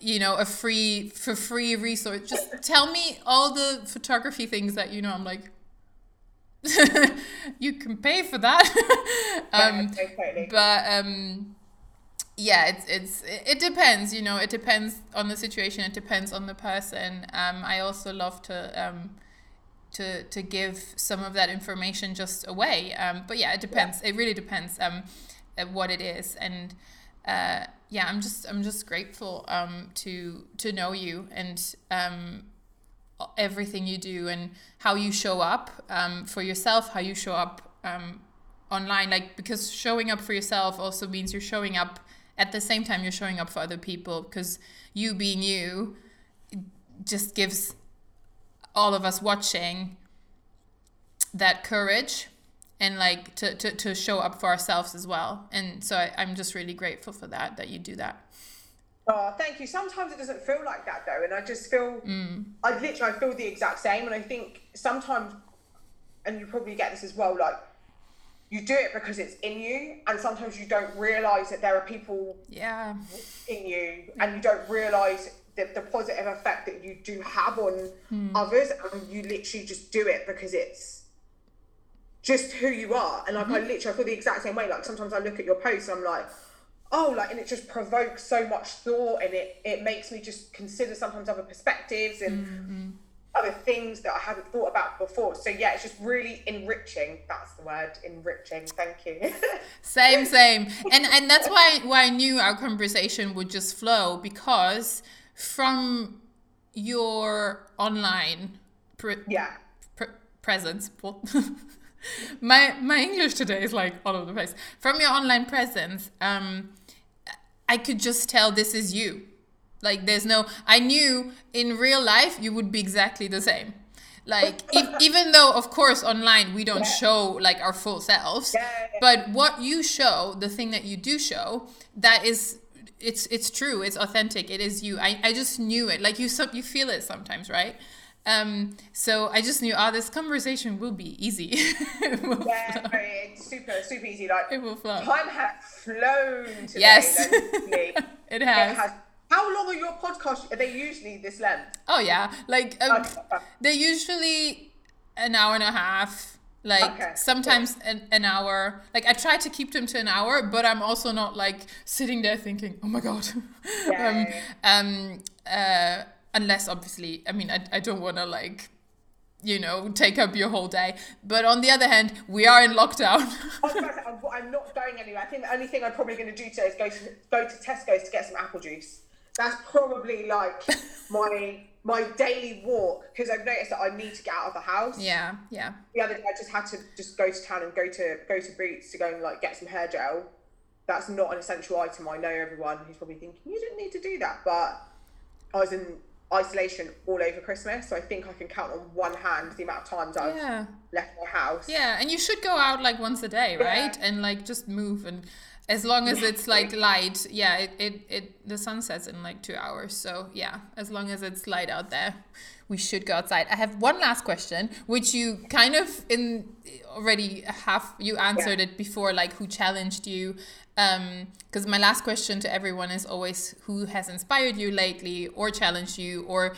you know a free for free resource. Just tell me all the photography things that you know. I'm like you can pay for that. Um yeah, totally. but um yeah it's it's it depends you know. It depends on the situation. It depends on the person. Um i also love to um to to give some of that information just away um but yeah it depends yeah. it really depends um what it is and uh yeah, I'm just I'm just grateful um, to to know you and um, everything you do and how you show up um, for yourself, how you show up um, online. Like, because showing up for yourself also means you're showing up at the same time you're showing up for other people because you being you just gives all of us watching that courage and like to, to, to show up for ourselves as well. And so I, I'm just really grateful for that, that you do that. Oh, thank you. Sometimes it doesn't feel like that though, and I just feel mm. I literally I feel the exact same, and I think sometimes, and you probably get this as well, like you do it because it's in you, and sometimes you don't realize that there are people yeah in you, and you don't realize the, the positive effect that you do have on mm. others, and you literally just do it because it's just who you are. And like mm-hmm. I literally I feel the exact same way. Like sometimes I look at your posts, and I'm like oh like and it just provokes so much thought and it it makes me just consider sometimes other perspectives and mm-hmm. other things that i hadn't thought about before so yeah it's just really enriching that's the word enriching thank you same same and and that's why why i knew our conversation would just flow because from your online pre- yeah pre- presence my my english today is like all over the place from your online presence um I could just tell this is you. Like there's no I knew in real life you would be exactly the same. Like if, even though of course online we don't yeah. show like our full selves, yeah, yeah, but what you show, the thing that you do show, that is it's it's true, it's authentic, it is you. I, I just knew it. Like you so, you feel it sometimes, right? Um, so I just knew, ah, oh, this conversation will be easy. will yeah, very, super, super easy. Like it will flow. Time has flown today. Yes, it, has. it has. How long are your podcasts? Are they usually this length? Oh yeah, like um, they're usually an hour and a half. Like okay. sometimes an, an hour. Like I try to keep them to an hour, but I'm also not like sitting there thinking, "Oh my god." Yeah, um, um, uh, unless obviously i mean i, I don't want to like you know take up your whole day but on the other hand we are in lockdown I'm not going anywhere i think the only thing i'm probably going to do today is go to go to tesco's to get some apple juice that's probably like my my daily walk because i've noticed that i need to get out of the house yeah yeah the other day i just had to just go to town and go to go to boots to go and like get some hair gel that's not an essential item i know everyone who's probably thinking you didn't need to do that but i was in isolation all over Christmas. So I think I can count on one hand the amount of times I've yeah. left my house. Yeah, and you should go out like once a day, right? Yeah. And like just move and as long as it's like light, yeah, it, it, it the sun sets in like two hours. So yeah, as long as it's light out there, we should go outside. I have one last question, which you kind of in already have you answered yeah. it before, like who challenged you because um, my last question to everyone is always who has inspired you lately or challenged you or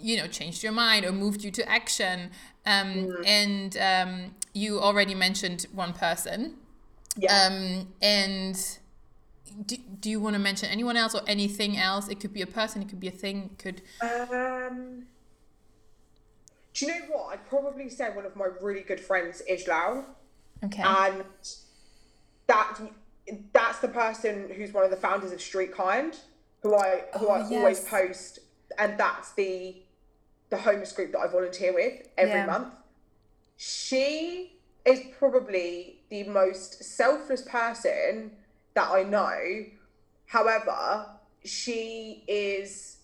you know changed your mind or moved you to action um, mm. and um, you already mentioned one person yeah. Um, and do, do you want to mention anyone else or anything else it could be a person it could be a thing it could um do you know what i'd probably say one of my really good friends is Lau. okay and that that's the person who's one of the founders of Street Kind, who I who oh, I yes. always post, and that's the the homeless group that I volunteer with every yeah. month. She is probably the most selfless person that I know. However, she is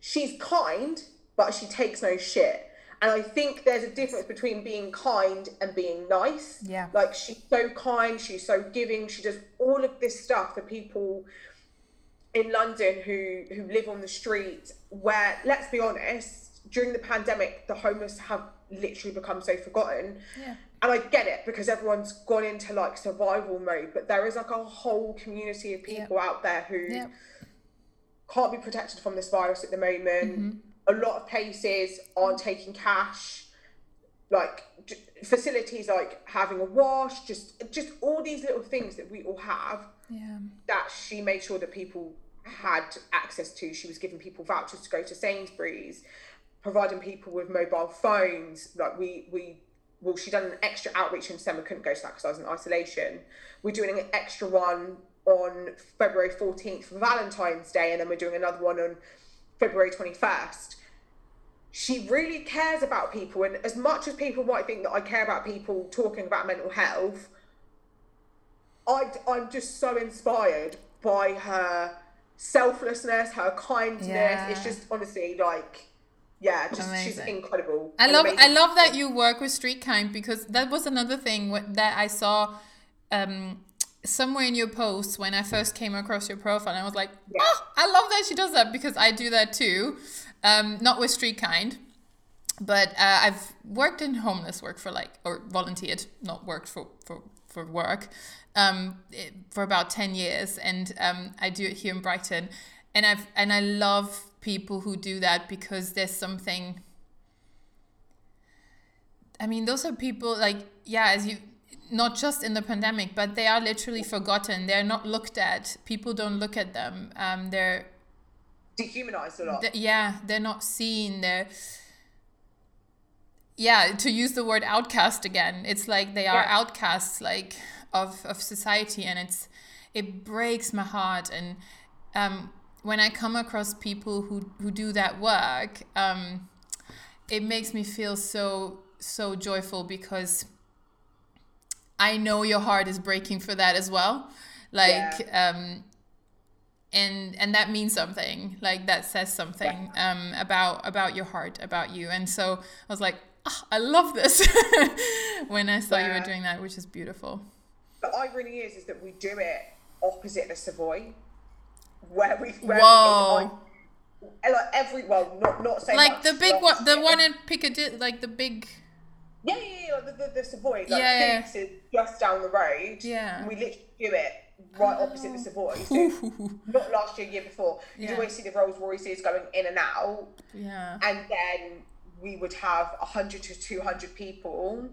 she's kind, but she takes no shit. And I think there's a difference between being kind and being nice. Yeah. Like she's so kind, she's so giving, she does all of this stuff for people in London who who live on the street where let's be honest, during the pandemic the homeless have literally become so forgotten. Yeah. And I get it because everyone's gone into like survival mode, but there is like a whole community of people out there who can't be protected from this virus at the moment. Mm-hmm. A lot of places aren't taking cash. Like facilities like having a wash just just all these little things that we all have yeah. that she made sure that people had access to. She was giving people vouchers to go to sainsbury's providing people with mobile phones. Like we we well she done an extra outreach in december couldn't go to that because i was in isolation we're doing an extra one on february 14th for valentine's day and then we're doing another one on february 21st she really cares about people. And as much as people might think that I care about people talking about mental health, I, I'm just so inspired by her selflessness, her kindness. Yeah. It's just honestly like yeah, just Amazing. she's incredible. I love I love that you work with Street Kind because that was another thing that I saw um, somewhere in your posts when I first came across your profile. I was like, yeah. oh, I love that she does that because I do that too. Um, not with Street Kind, but uh, I've worked in homeless work for like or volunteered, not worked for for for work, um, for about ten years, and um, I do it here in Brighton, and I've and I love people who do that because there's something I mean, those are people like, yeah, as you, not just in the pandemic, but they are literally forgotten. They're not looked at. People don't look at them. Um, they're dehumanized a lot. Th- yeah, they're not seen. They're, yeah, to use the word outcast again, it's like they are yeah. outcasts, like of of society, and it's it breaks my heart. And um, when I come across people who who do that work, um, it makes me feel so so joyful because I know your heart is breaking for that as well. Like yeah. um and and that means something. Like that says something yeah. um about about your heart, about you. And so I was like, oh, I love this when I saw yeah. you were doing that, which is beautiful. The irony is is that we do it opposite the Savoy where we where Whoa. We, like every well not not saying like the big one the one in Piccadilly like the big yeah yeah, yeah the, the, the Savoy like yeah, yeah. is just down the road. Yeah. We literally do it right opposite the oh. Savoy. So not last year year before. You yeah. always see the Rolls Royces going in and out. Yeah. And then we would have 100 to 200 people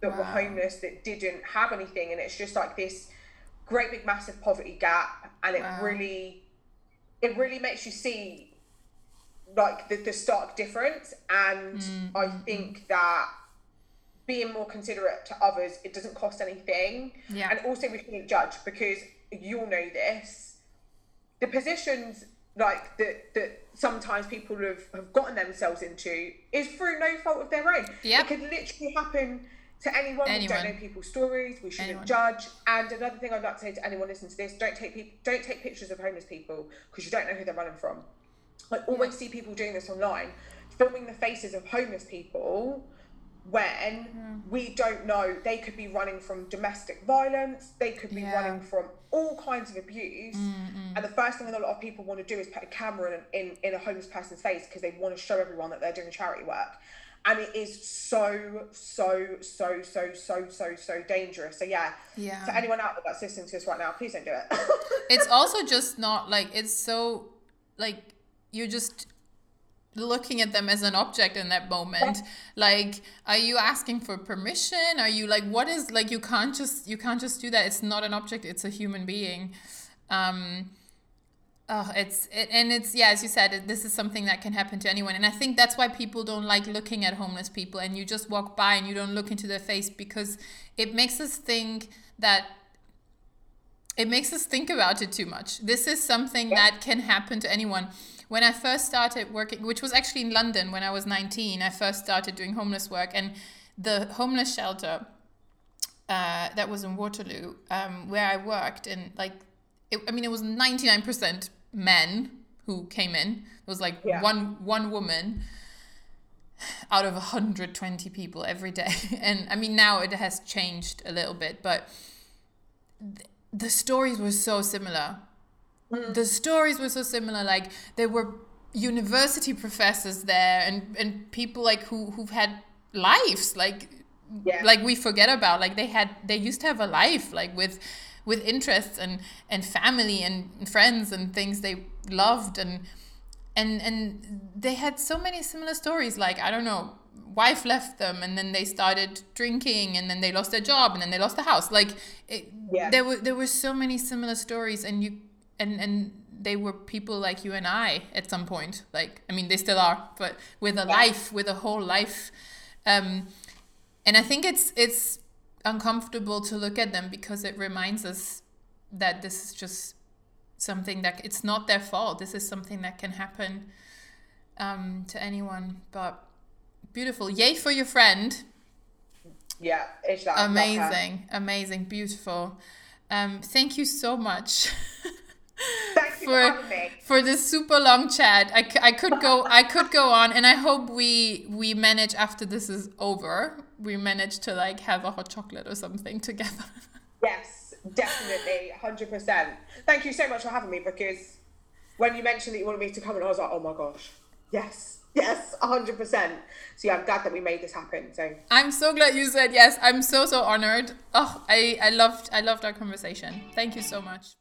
that wow. were homeless that didn't have anything. And it's just like this great big massive poverty gap and it wow. really it really makes you see like the, the stark difference and mm-hmm. i think that being more considerate to others it doesn't cost anything yeah. and also we shouldn't judge because you'll know this the positions like that that sometimes people have, have gotten themselves into is through no fault of their own yep. it could literally happen to anyone. anyone. We don't know people's stories. We shouldn't anyone. judge. And another thing I'd like to say to anyone listening to this: don't take pe- don't take pictures of homeless people because you don't know who they're running from. I always yeah. see people doing this online, filming the faces of homeless people when mm. we don't know they could be running from domestic violence they could be yeah. running from all kinds of abuse mm-hmm. and the first thing that a lot of people want to do is put a camera in, in, in a homeless person's face because they want to show everyone that they're doing charity work and it is so so so so so so so dangerous. So yeah yeah. to anyone out there that's listening to us right now please don't do it. It's also just not like it's so like you're just looking at them as an object in that moment. Like are you asking for permission? Are you like what is like you can't just you can't just do that. It's not an object. It's a human being. Um Oh, it's it, and it's yeah, as you said, it, this is something that can happen to anyone, and I think that's why people don't like looking at homeless people, and you just walk by and you don't look into their face because it makes us think that it makes us think about it too much. This is something that can happen to anyone. When I first started working, which was actually in London when I was 19, I first started doing homeless work, and the homeless shelter uh, that was in Waterloo, um, where I worked, and like, it, I mean, it was 99% men who came in. It was like yeah. one one woman out of 120 people every day. And I mean now it has changed a little bit, but th- the stories were so similar. Mm. The stories were so similar like there were university professors there and and people like who who've had lives like yeah. like we forget about like they had they used to have a life like with with interests and and family and friends and things they loved and and and they had so many similar stories like i don't know wife left them and then they started drinking and then they lost their job and then they lost the house like it, yeah. there were there were so many similar stories and you and and they were people like you and I at some point like I mean they still are but with a yeah. life with a whole life um and I think it's it's uncomfortable to look at them because it reminds us that this is just something that it's not their fault. This is something that can happen um, to anyone. But beautiful. Yay for your friend. Yeah, it's that. Amazing, amazing, beautiful. Um, thank you so much. Thank you for for having me. for this super long chat. I, I could go I could go on, and I hope we we manage after this is over. We managed to like have a hot chocolate or something together. Yes, definitely, hundred percent. Thank you so much for having me because when you mentioned that you wanted me to come, and I was like, oh my gosh, yes, yes, hundred percent. So yeah, I'm glad that we made this happen. So I'm so glad you said yes. I'm so so honored. Oh, I I loved I loved our conversation. Thank you so much.